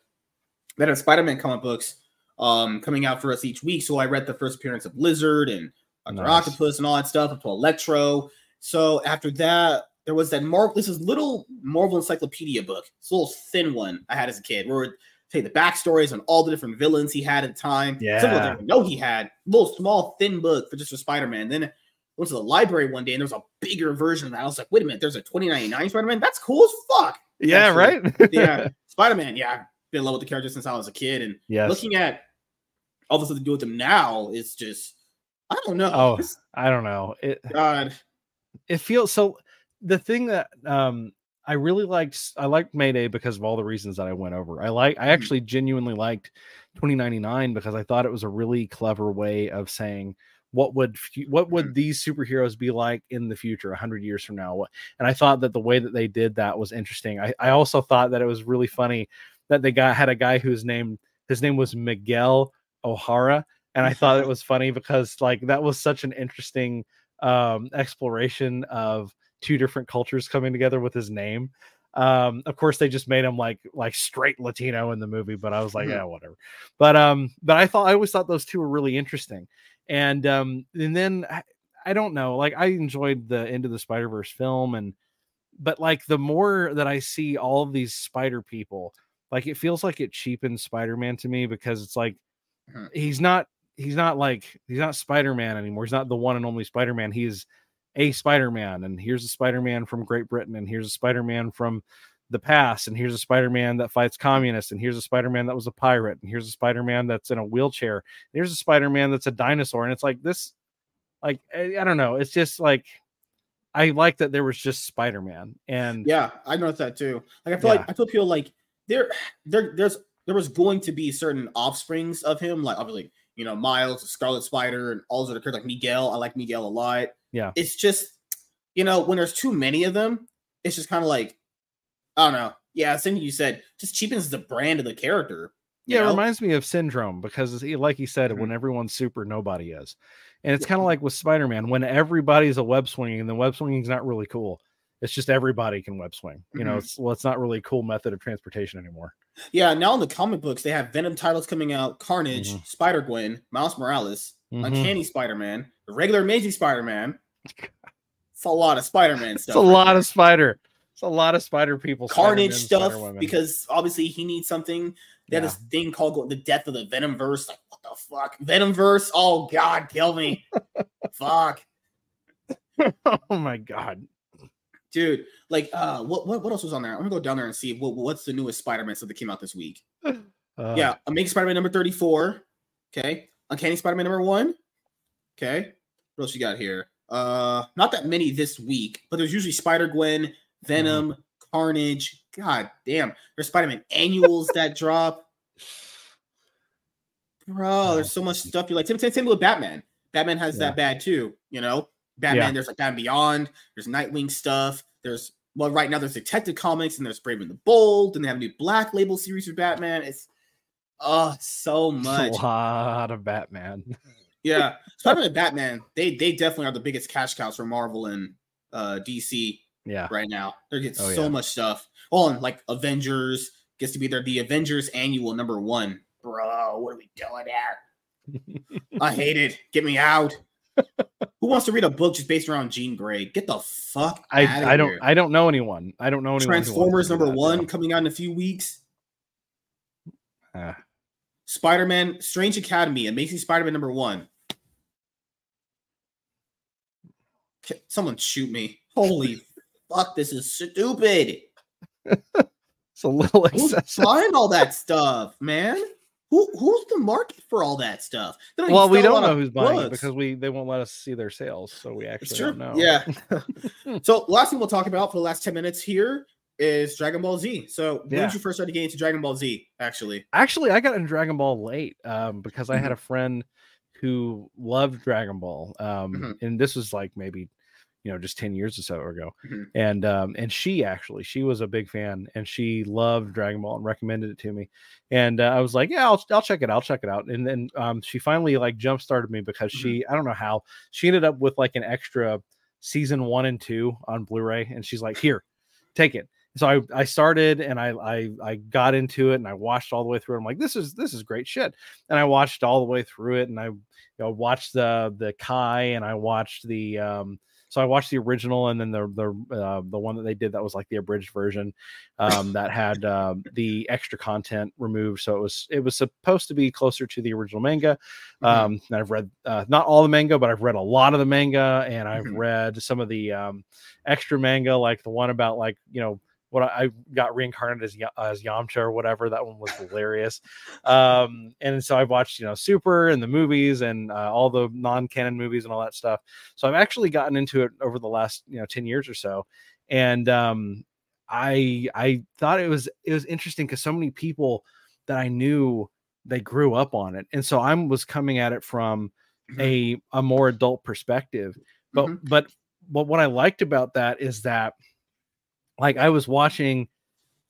that had spider-man comic books um coming out for us each week so i read the first appearance of lizard and Dr. Nice. Octopus and all that stuff up to Electro. So after that, there was that Marvel. This is little Marvel Encyclopedia book. It's a little thin one I had as a kid. Where tell you the backstories on all the different villains he had at the time. Yeah, some of them I know he had. A little small thin book for just for Spider Man. Then I went to the library one day and there was a bigger version of that. I was like, wait a minute, there's a 2099 Spider Man. That's cool as fuck. Yeah, Actually, right. yeah, Spider Man. Yeah, I've been in love with the character since I was a kid, and yes. looking at all the stuff to do with them now is just. I don't know. Oh, I don't know. It God. It feels so the thing that um I really liked I liked Mayday because of all the reasons that I went over. I like I mm-hmm. actually genuinely liked 2099 because I thought it was a really clever way of saying what would what would mm-hmm. these superheroes be like in the future 100 years from now and i thought that the way that they did that was interesting i, I also thought that it was really funny that they got had a guy whose name his name was miguel o'hara and i thought it was funny because like that was such an interesting um exploration of two different cultures coming together with his name. Um, of course, they just made him like like straight Latino in the movie, but I was like, mm-hmm. yeah, whatever. But um, but I thought I always thought those two were really interesting, and um, and then I, I don't know, like I enjoyed the end of the Spider Verse film, and but like the more that I see all of these spider people, like it feels like it cheapens Spider Man to me because it's like mm-hmm. he's not he's not like he's not Spider Man anymore. He's not the one and only Spider Man. He's a Spider-Man, and here's a Spider-Man from Great Britain, and here's a Spider-Man from the past, and here's a Spider-Man that fights communists, and here's a Spider-Man that was a pirate, and here's a Spider-Man that's in a wheelchair, and here's a Spider-Man that's a dinosaur, and it's like this, like I, I don't know, it's just like I like that there was just Spider-Man, and yeah, I noticed that too. Like I feel yeah. like I feel people like there, there, there's there was going to be certain offsprings of him, like obviously you know Miles, Scarlet Spider, and all those other characters like Miguel. I like Miguel a lot. Yeah. It's just, you know, when there's too many of them, it's just kind of like, I don't know. Yeah, same you said, just cheapens the brand of the character. Yeah, know? it reminds me of Syndrome because, like he said, mm-hmm. when everyone's super, nobody is. And it's kind of like with Spider Man, when everybody's a web swinging, and the web swinging is not really cool. It's just everybody can web swing. You mm-hmm. know, it's well, it's not really a cool method of transportation anymore. Yeah, now in the comic books, they have Venom titles coming out: Carnage, mm-hmm. Spider Gwen, Miles Morales, mm-hmm. Uncanny Spider Man, the regular Amazing Spider Man, it's a lot of Spider-Man stuff. It's a right lot there. of spider. It's a lot of spider people. Carnage stuff because obviously he needs something. They yeah. had this thing called the death of the Venom verse. Like what the fuck, Venom verse? Oh God, kill me! fuck. oh my god, dude. Like, uh, what, what what else was on there? I'm gonna go down there and see what, what's the newest Spider-Man stuff that came out this week. Uh, yeah, Amazing Spider-Man number 34. Okay, Uncanny Spider-Man number one. Okay, what else you got here? Uh, not that many this week, but there's usually Spider Gwen, Venom, mm. Carnage. God damn, there's Spider Man annuals that drop. Bro, there's so much stuff you like. Same, same, same with Batman. Batman has yeah. that bad too. You know, Batman. Yeah. There's like Batman Beyond. There's Nightwing stuff. There's well, right now there's Detective Comics and there's Brave and the Bold, and they have a new Black Label series for Batman. It's oh so much. A lot of Batman. Yeah, Spider-Man and Batman, they they definitely are the biggest cash cows for Marvel and uh, DC. Yeah, right now they're getting oh, so yeah. much stuff. Oh, and like Avengers gets to be there. The Avengers annual number one, bro. What are we doing there? I hate it. Get me out. Who wants to read a book just based around Jean Grey? Get the fuck I outta I don't here. I don't know anyone. I don't know anyone. who wants to Transformers number that, one though. coming out in a few weeks. Ah. Spider Man, Strange Academy, Amazing Spider Man number one. Someone shoot me. Holy fuck, this is stupid. It's a little Who's excessive. buying all that stuff, man? Who Who's the market for all that stuff? Well, we don't know who's buying it because we they won't let us see their sales, so we actually don't know. Yeah. so last thing we'll talk about for the last 10 minutes here is Dragon Ball Z. So when Yeah. did you first start getting into Dragon Ball Z, actually? Actually, I got into Dragon Ball late um, because I had Mm-hmm. a friend who loved Dragon Ball, um, Mhm. and this was like maybe you know just 10 years or so ago Mhm. and um and she actually she was a big fan and she loved dragon ball and recommended it to me and uh, i was like yeah I'll, I'll check it out I'll check it out and then um she finally like jump started me because she i don't know how she ended up with like an extra season one and two on blu-ray and she's like here take it so I, I started and I, I I got into it and I watched all the way through. I'm like, this is this is great shit. And I watched all the way through it and I you know watched the the Kai and I watched the um so I watched the original and then the the uh, the one that they did that was like the abridged version um, that had uh, the extra content removed. So it was it was supposed to be closer to the original manga. Mhm. Um, and I've read uh, not all the manga, but I've read a lot of the manga, and I've Mhm. read some of the um, extra manga, like the one about like you know what I, I got reincarnated as as Yamcha or whatever. That one was hilarious. Um, and so I've watched you know Super and the movies and uh, all the non-canon movies and all that stuff. So I've actually gotten into it over the last you know ten years or so, and um, I I thought it was it was interesting because so many people that I knew they grew up on it, and so I was coming at it from a a more adult perspective. But Mhm. but but what I liked about that is that like I was watching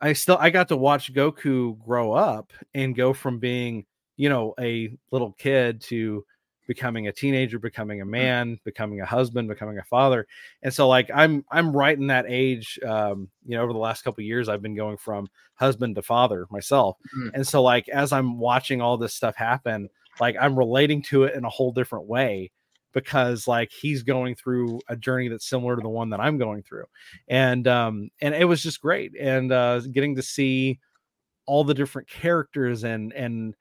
I still I got to watch Goku grow up and go from being, you know, a little kid to becoming a teenager, becoming a man, becoming a husband, becoming a father. And so like I'm I'm right in that age um you know over the last couple of years I've been going from husband to father myself. Mhm. And so like as I'm watching all this stuff happen, like I'm relating to it in a whole different way because like he's going through a journey that's similar to the one that I'm going through. And um and it was just great and uh getting to see all the different characters and and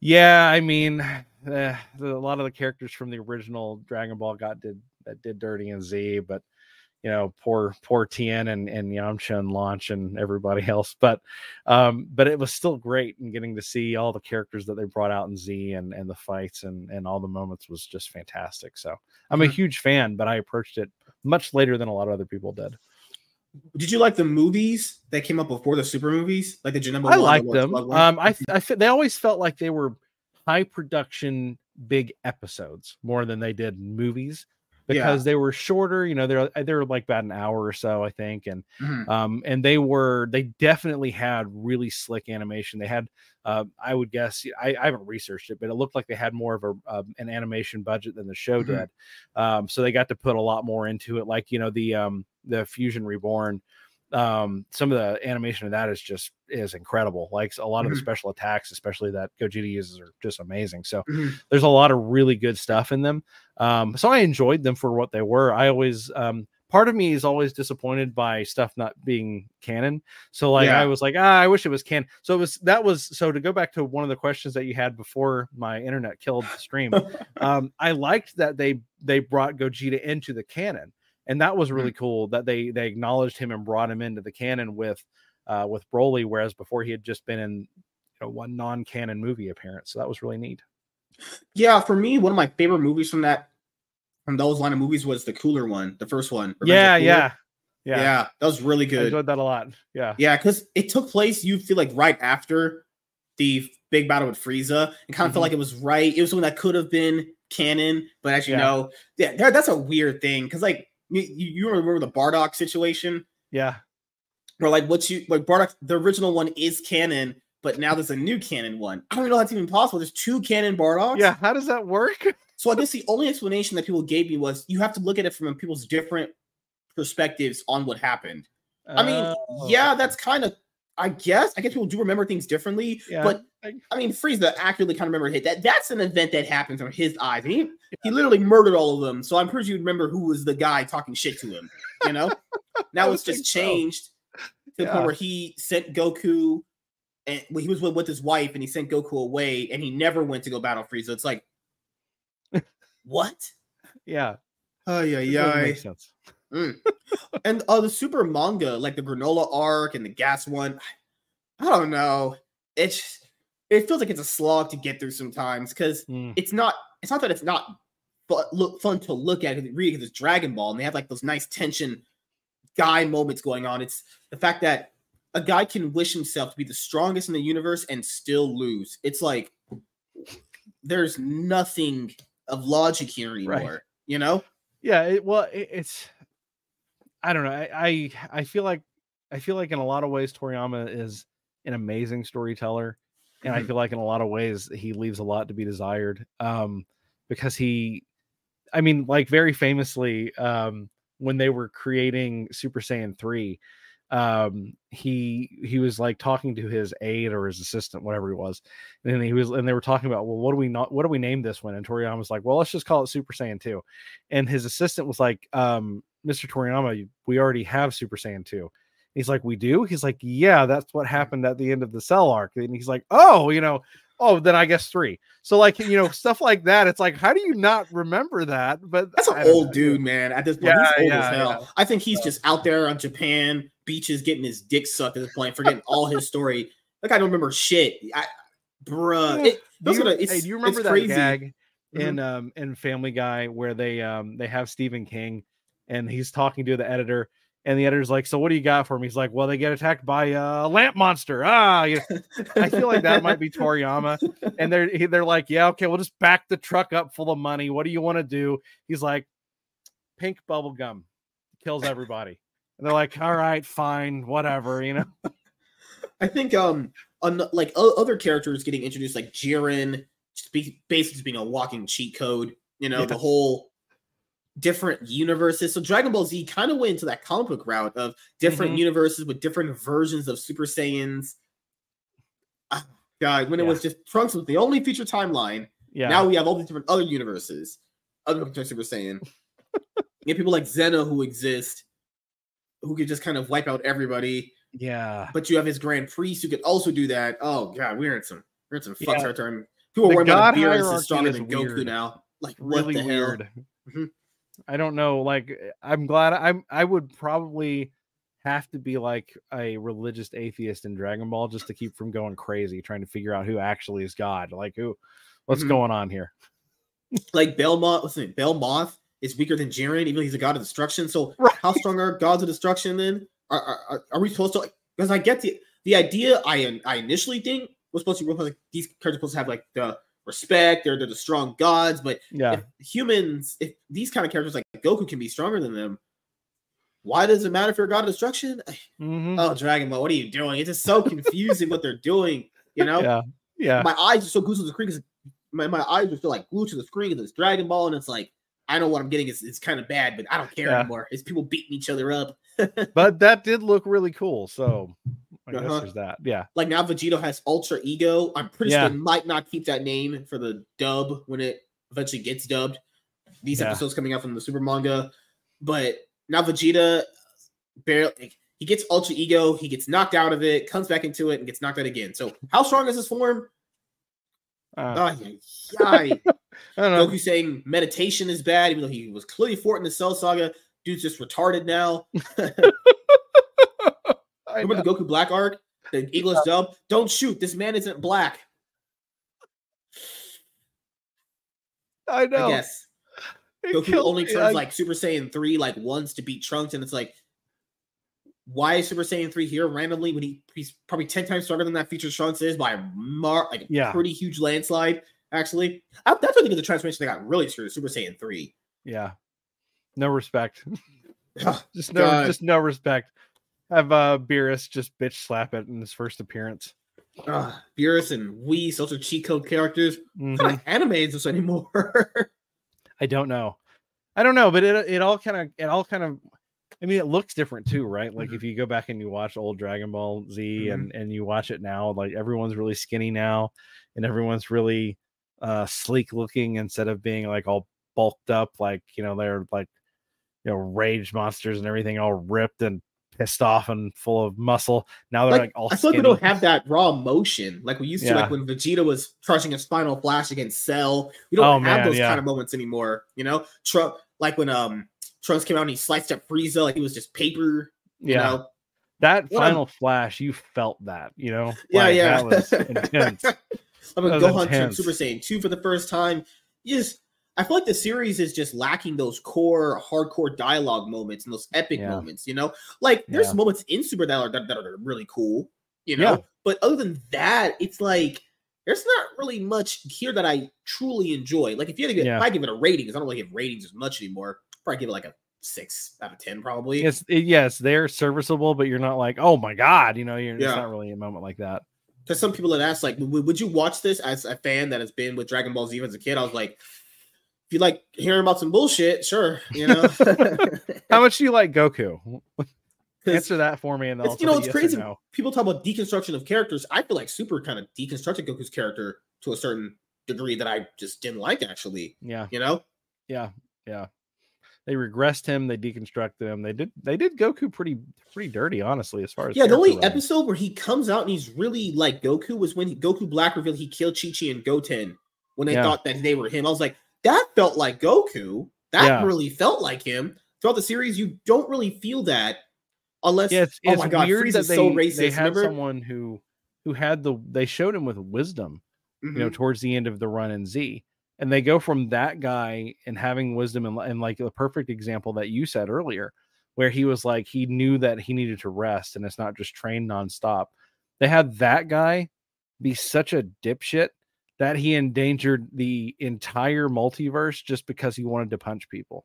yeah, I mean the, a lot of the characters from the original Dragon Ball got did that did dirty and Z, but you know, poor poor Tien and and Yamcha and Launch and everybody else. But um, but it was still great and getting to see all the characters that they brought out in Z and and the fights and and all the moments was just fantastic. So I'm a Mhm. huge fan, but I approached it much later than a lot of other people did. Did you like the movies that came up before the super movies, like the Janemba? I liked them. Um, I I fe- they always felt like they were high production, big episodes more than they did movies because they were shorter. You know, they're they were like about an hour or so, I think, and Mhm. um, and they were they definitely had really slick animation. They had, uh, I would guess, I, I haven't researched it, but it looked like they had more of a um, an animation budget than the show Mhm. did. Um, so they got to put a lot more into it. Like you know the um the Fusion Reborn, um, some of the animation of that is just is incredible. Like a lot of the Mhm. special attacks, especially that Gogeta uses, are just amazing. So Mhm. there's a lot of really good stuff in them. Um, so I enjoyed them for what they were. I always um part of me is always disappointed by stuff not being canon. So like Yeah. I was like, ah, I wish it was canon. So it was that was so to go back to one of the questions that you had before my internet killed the stream. um, I liked that they they brought Gogeta into the canon, and that was really cool that they they acknowledged him and brought him into the canon with uh with Broly, whereas before he had just been in you know one non-canon movie appearance. So that was really neat. Yeah, for me, one of my favorite movies from that from those line of movies was the cooler one, the first one. Yeah, yeah, yeah, yeah, that was really good. I enjoyed that a lot. Yeah, Yeah, because it took place, you feel like right after the big battle with Frieza. It kind of Mhm. felt like it was right. It was something that could have been canon, but as you Yeah. know, yeah, that's a weird thing. Because like you, you remember the Bardock situation, yeah, where like what you like Bardock, the original one is canon, but now there's a new canon one. I don't know how that's even possible. There's two canon Bardocks. yeah. How does that work? So I guess the only explanation that people gave me was you have to look at it from people's different perspectives on what happened. I mean, Oh, yeah, that's kind of I guess. I guess people do remember things differently, Yeah. but I mean, Frieza accurately kind of remember hit that. That's an event that happens on his eyes. He, he literally murdered all of them. So I'm pretty sure you remember who was the guy talking shit to him. You know, now it's just changed so. to the point where he sent Goku, and well, he was with, with his wife, and he sent Goku away, and he never went to go battle Frieza. It's like, what? Yeah. Oh yeah, yeah. Makes sense. Mm. and uh, the super manga, like the Granolah arc and the gas one, I don't know. It's it feels like it's a slog to get through sometimes because mm. it's not. It's not that it's not but look fun to look at and read because it's Dragon Ball and they have like those nice tension guy moments going on. It's the fact that a guy can wish himself to be the strongest in the universe and still lose. It's like there's nothing of logic here anymore. Right. You know? Yeah. It, well, it, it's I don't know. I, I I feel like I feel like in a lot of ways Toriyama is an amazing storyteller, and mm-hmm. I feel like in a lot of ways he leaves a lot to be desired. Um, because he, I mean, like very famously, um, when they were creating Super Saiyan three, um, he he was like talking to his aide or his assistant, whatever he was, and he was and they were talking about, well, what do we not what do we name this one? And Toriyama was like, well, let's just call it Super Saiyan two, and his assistant was like, um, Mr. Toriyama, we already have Super Saiyan 2. He's like, We do? He's like, Yeah, that's what happened at the end of the cell arc. And he's like, Oh, you know, oh, then I guess three. So, like, you know, stuff like that. It's like, how do you not remember that? But that's an old know. dude, man. At this point, yeah, he's old yeah, as hell. Yeah. I think he's just out there on Japan beaches getting his dick sucked at this point, forgetting all his story. Like, I don't remember shit. I, bruh. It, do, you, gonna, hey, do you remember that crazy. gag mm-hmm. in um in Family Guy where they um they have Stephen King and he's talking to the editor and the editor's like, "So what do you got for me?" He's like, "Well, they get attacked by a lamp monster." Ah, you know, I feel like that might be Toriyama, and they're they're like, "Yeah, okay, we'll just back the truck up full of money. What do you want to do?" He's like, "Pink bubble gum kills everybody," and they're like, "All right, fine, whatever," you know. I think um, on like other characters getting introduced, like Jiren, basically being a walking cheat code. You know, yeah. the whole different universes. So Dragon Ball Z kind of went into that comic book route of different mm-hmm. universes with different versions of Super Saiyans. Oh, God, when yeah. it was just Trunks was the only feature timeline. Yeah. Now we have all these different other universes, other than Super Saiyan. you have people like Zeno who exist, who could just kind of wipe out everybody. Yeah. But you have his Grand Priest who could also do that. Oh God, we're in some we're in some fucks yeah. right there. People are worried about is stronger than weird. Goku now. Like really what the weird. hell? Mm-hmm. I don't know. Like, eh, I'm glad I'm. I would probably have to be like a religious atheist in Dragon Ball just to keep from going crazy, trying to figure out who actually is God. Like, who? What's mm-hmm. going on here? like Belmod. Listen, Belmod is weaker than Jiren, even though he's a god of destruction. So, right. how strong are gods of destruction then? Are, are, are we supposed to? Like, because I get the the idea. I I initially think was supposed to be like these characters supposed to have like the respect. They're, they're the strong gods. But yeah, humans, if these kind of characters like Goku can be stronger than them, why does it matter if you're a god of destruction? Mm-hmm. Oh, Dragon Ball, what are you doing? It's just so confusing what they're doing. You know? Yeah. Yeah. My eyes are so glued to the screen because my, my eyes are still like glued to the screen because it's Dragon Ball, and it's like I know what I'm getting is it's kind of bad, but I don't care yeah. anymore. It's people beating each other up. but that did look really cool. So I uh-huh. guess there's that. Yeah. Like now Vegito has Ultra Ego. I'm pretty yeah. sure they might not keep that name for the dub when it eventually gets dubbed. These yeah. episodes coming out from the Super manga. But now Vegeta barely he gets Ultra Ego, he gets knocked out of it, comes back into it, and gets knocked out again. So how strong is his form? Uh, oh, yeah, Goku saying meditation is bad, even though he was clearly fought in the Cell Saga. Dude's just retarded now. Remember the Goku Black arc? The English yeah. dub? Don't shoot. This man isn't black. I know. I guess. It Goku only turns I... like Super Saiyan 3 like once to beat Trunks, and it's like, why is Super Saiyan 3 here randomly when he, he's probably 10 times stronger than that feature Trunks is by a mar like a pretty huge landslide, actually. I, that's what I think of the transformation that got really screwed Super Saiyan 3. Yeah. No respect. just no God. just no respect have uh Beerus just bitch slap it in his first appearance. Uh, Beerus and Whis, those are cheat code characters. Mm-hmm. What kind of mm-hmm. anime is this anymore? I don't know. I don't know, but it it all kind of it all kind of I mean, it looks different too, right? Like Mhm. if you go back and you watch old Dragon Ball Z Mhm. and and you watch it now, like everyone's really skinny now, and everyone's really uh sleek looking instead of being like all bulked up, like you know they're like you know rage monsters and everything, all ripped and pissed off and full of muscle. Now they're like, like, all. I feel like we don't have that raw emotion like we used to, like when Vegeta was crushing a final flash against Cell. We don't Oh, have man, those yeah. kind of moments anymore. You know, Trump, like when um Trunks came out and he sliced up Frieza like he was just paper. You yeah. know? That What final flash, you felt that, you know? Yeah, Like, yeah. That was intense. I'm a That was Gohan turned. Super Saiyan 2 for the first time. You just I feel like the series is just lacking those core hardcore dialogue moments and those epic Yeah. moments, you know? Like there's Yeah. moments in Super that are that, that are really cool, you know. Yeah. But other than that, it's like there's not really much here that I truly enjoy. Like if you had to give, if I give it a rating, because I don't really give ratings as much anymore, probably give it like a six out of ten, probably. It's it, yes, they're serviceable, but you're not like, oh my god, you know, you're it's Yeah. not really a moment like that. Because some people had asked, like, would, you watch this as a fan that has been with Dragon Ball Z as a kid? I was like, you like hearing about some bullshit, sure, you know. How much do you like Goku? Answer that for me, and then it's- you know, it's yes crazy. no. people talk about deconstruction of characters. I feel like Super kind of deconstructed Goku's character to a certain degree that I just didn't like. Actually, Yeah, you know, yeah, yeah. They regressed him. They deconstructed him. They did. They did Goku pretty pretty dirty, honestly, as far as yeah. The only writing. episode where he comes out and he's really like Goku was when he, Goku Black revealed he killed Chi Chi and Goten when they Yeah. thought that they were him. I was like, that felt like Goku. That Yeah. really felt like him. Throughout the series, you don't really feel that unless Yeah, it's, oh it's my god, weird that Frieza's they, so racist. they had Remember? someone who who had the they showed him with wisdom you know Mhm. towards the end of the run in z and they go from that guy and having wisdom and, and like the perfect example that you said earlier where he was like he knew that he needed to rest and it's not just train nonstop they had that guy be such a dipshit that he endangered the entire multiverse just because he wanted to punch people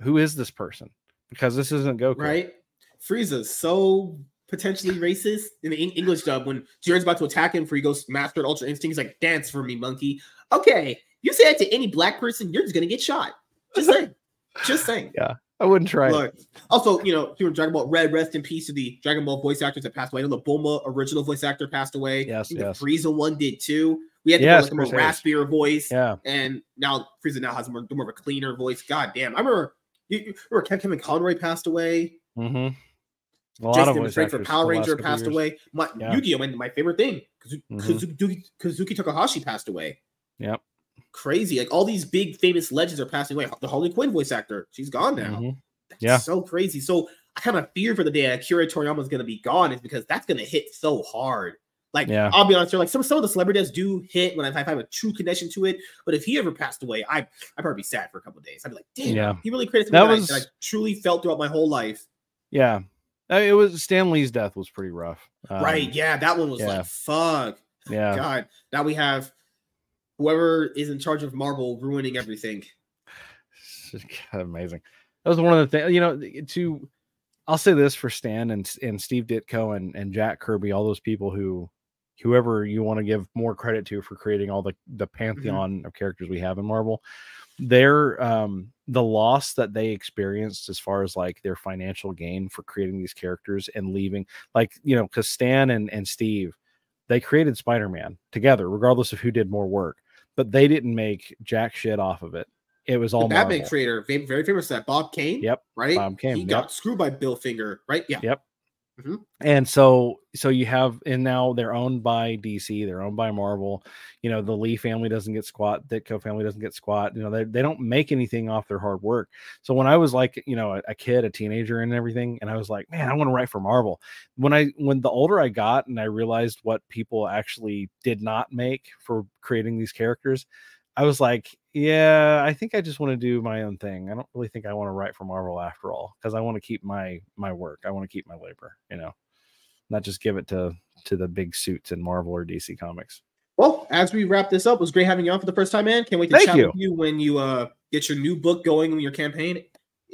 who is this person because this isn't goku right? Frieza's so potentially racist in the English dub when Jiren's about to attack him for he goes mastered ultra instinct. He's like, dance for me, monkey. Okay, you say that to any black person, you're just gonna get shot. Just saying. just saying. I wouldn't try it. Also, you know, in Dragon Ball Red, rest in peace to the Dragon Ball voice actors that passed away. I know the Bulma original voice actor passed away. Yes, yes. The Frieza one did too. We had to Yes, go like a more raspier voice yeah and now Frieza now has more, more of a cleaner voice. God damn, I remember you, you remember Kevin Conroy passed away. mm-hmm. a lot Jason of voice for Power Ranger passed years. away. My Yeah. Yu-Gi-Oh! and my favorite thing, Kazu-. Kazuki, Kazuki Takahashi passed away. Yep. Crazy. Like all these big famous legends are passing away. The Harley Quinn voice actor, she's gone now. Mhm. That's Yeah. so crazy. So I kind of fear for the day that Akira Toriyama is going to be gone, is because that's going to hit so hard. Like Yeah. I'll be honest, here, like some some of the celebrities do hit when I, I have a true connection to it. But if he ever passed away, I I'd probably be sad for a couple days. I'd be like, damn, Yeah. he really created something that, was- I, that I truly felt throughout my whole life. Yeah. Uh, It was Stan Lee's death was pretty rough. Um, right? Yeah, that one was yeah. like fuck. Yeah. God, now we have whoever is in charge of Marvel ruining everything. It's just kind of amazing. That was one of the things, you know, to I'll say this for Stan and and Steve Ditko and, and Jack Kirby, all those people who whoever you want to give more credit to for creating all the the pantheon of characters we have in Marvel, their um the loss that they experienced as far as like their financial gain for creating these characters and leaving like you know because Stan and and Steve they created Spider-Man together regardless of who did more work but they didn't make jack shit off of it it was all the Batman Marvel. creator, very famous, that Bob Kane. Yep, right. Bob Kane, He yep. got screwed by Bill Finger, right? Yeah. Yep. Mm-hmm. and so so you have and now they're owned by dc they're owned by marvel you know the lee family doesn't get squat ditko family doesn't get squat you know they, they don't make anything off their hard work. So when i was like you know a, a kid a teenager and everything and i was like man i want to write for marvel. When i when the older i got and i realized what people actually did not make for creating these characters i was like yeah i think i just want to do my own thing i don't really think i want to write for marvel after all because i want to keep my my work i want to keep my labor you know not just give it to to the big suits in marvel or dc comics Well, as we wrap this up, it was great having you on for the first time, man. Can't wait to Thank chat you. with you when you uh get your new book going in your campaign.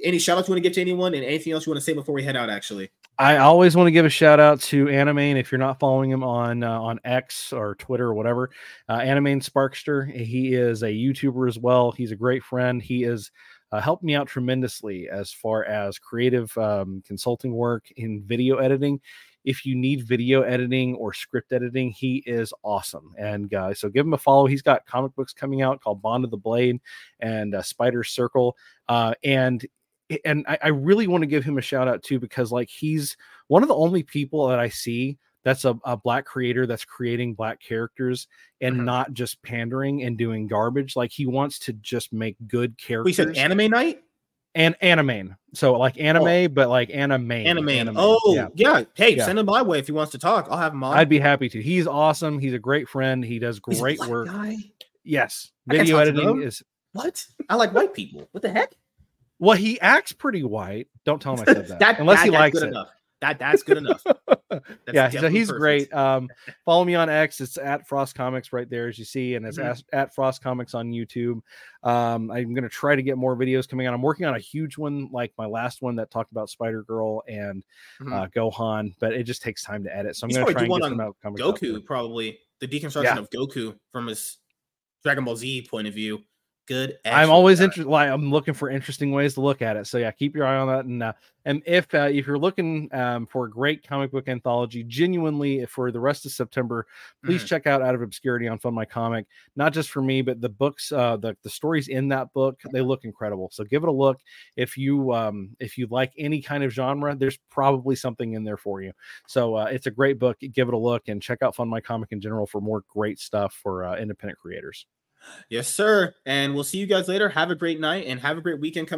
Any shout outs you want to give to anyone and anything else you want to say before we head out, actually? I always want to give a shout out to Animane. If you're not following him on uh, on X or Twitter or whatever, uh, Animane Sparkster. He is a YouTuber as well. He's a great friend. He is uh, helped me out tremendously as far as creative um, consulting work in video editing. If you need video editing or script editing, he is awesome. And uh, so give him a follow. He's got comic books coming out called Bond of the Blade and uh, Spider Circle. Uh, and and I, I really want to give him a shout out too because like he's one of the only people that I see that's a, a black creator that's creating black characters and Mhm. not just pandering and doing garbage. Like he wants to just make good characters. We said anime night. and anime. So like anime, but like anime. Anime. Oh, yeah. yeah. Hey, Yeah. send him my way if he wants to talk. I'll have him on. I'd be happy to. He's awesome. He's a great friend. He does great work. guy. Yes, video editing is. What? I like white people. What the heck? Well, he acts pretty white. Don't tell him I said that. that Unless that- he likes good it. enough. That that's good enough. That's yeah, so he's perfect. great. Um, follow me on X. It's at Frost Comics right there, as you see, and it's Mhm. at, Frost Comics on YouTube. Um, I'm gonna try to get more videos coming out. I'm working on a huge one, like my last one that talked about Spider Girl and Mhm. uh, Gohan, but it just takes time to edit. So I'm You gonna try and get some out comics out. Goku probably the deconstruction Yeah. of Goku from his Dragon Ball Z point of view. Good. I'm always interested. Like I'm looking for interesting ways to look at it. So yeah, keep your eye on that. And uh, and if uh, if you're looking um, for a great comic book anthology, genuinely for the rest of September, please Mhm. check out Out of Obscurity on Fund My Comic. Not just for me, but the books, uh, the the stories in that book, they look incredible. So give it a look. If you um, if you like any kind of genre, there's probably something in there for you. So uh, it's a great book. Give it a look and check out Fund My Comic in general for more great stuff for uh, independent creators. Yes, sir. And we'll see you guys later. Have a great night and have a great weekend coming.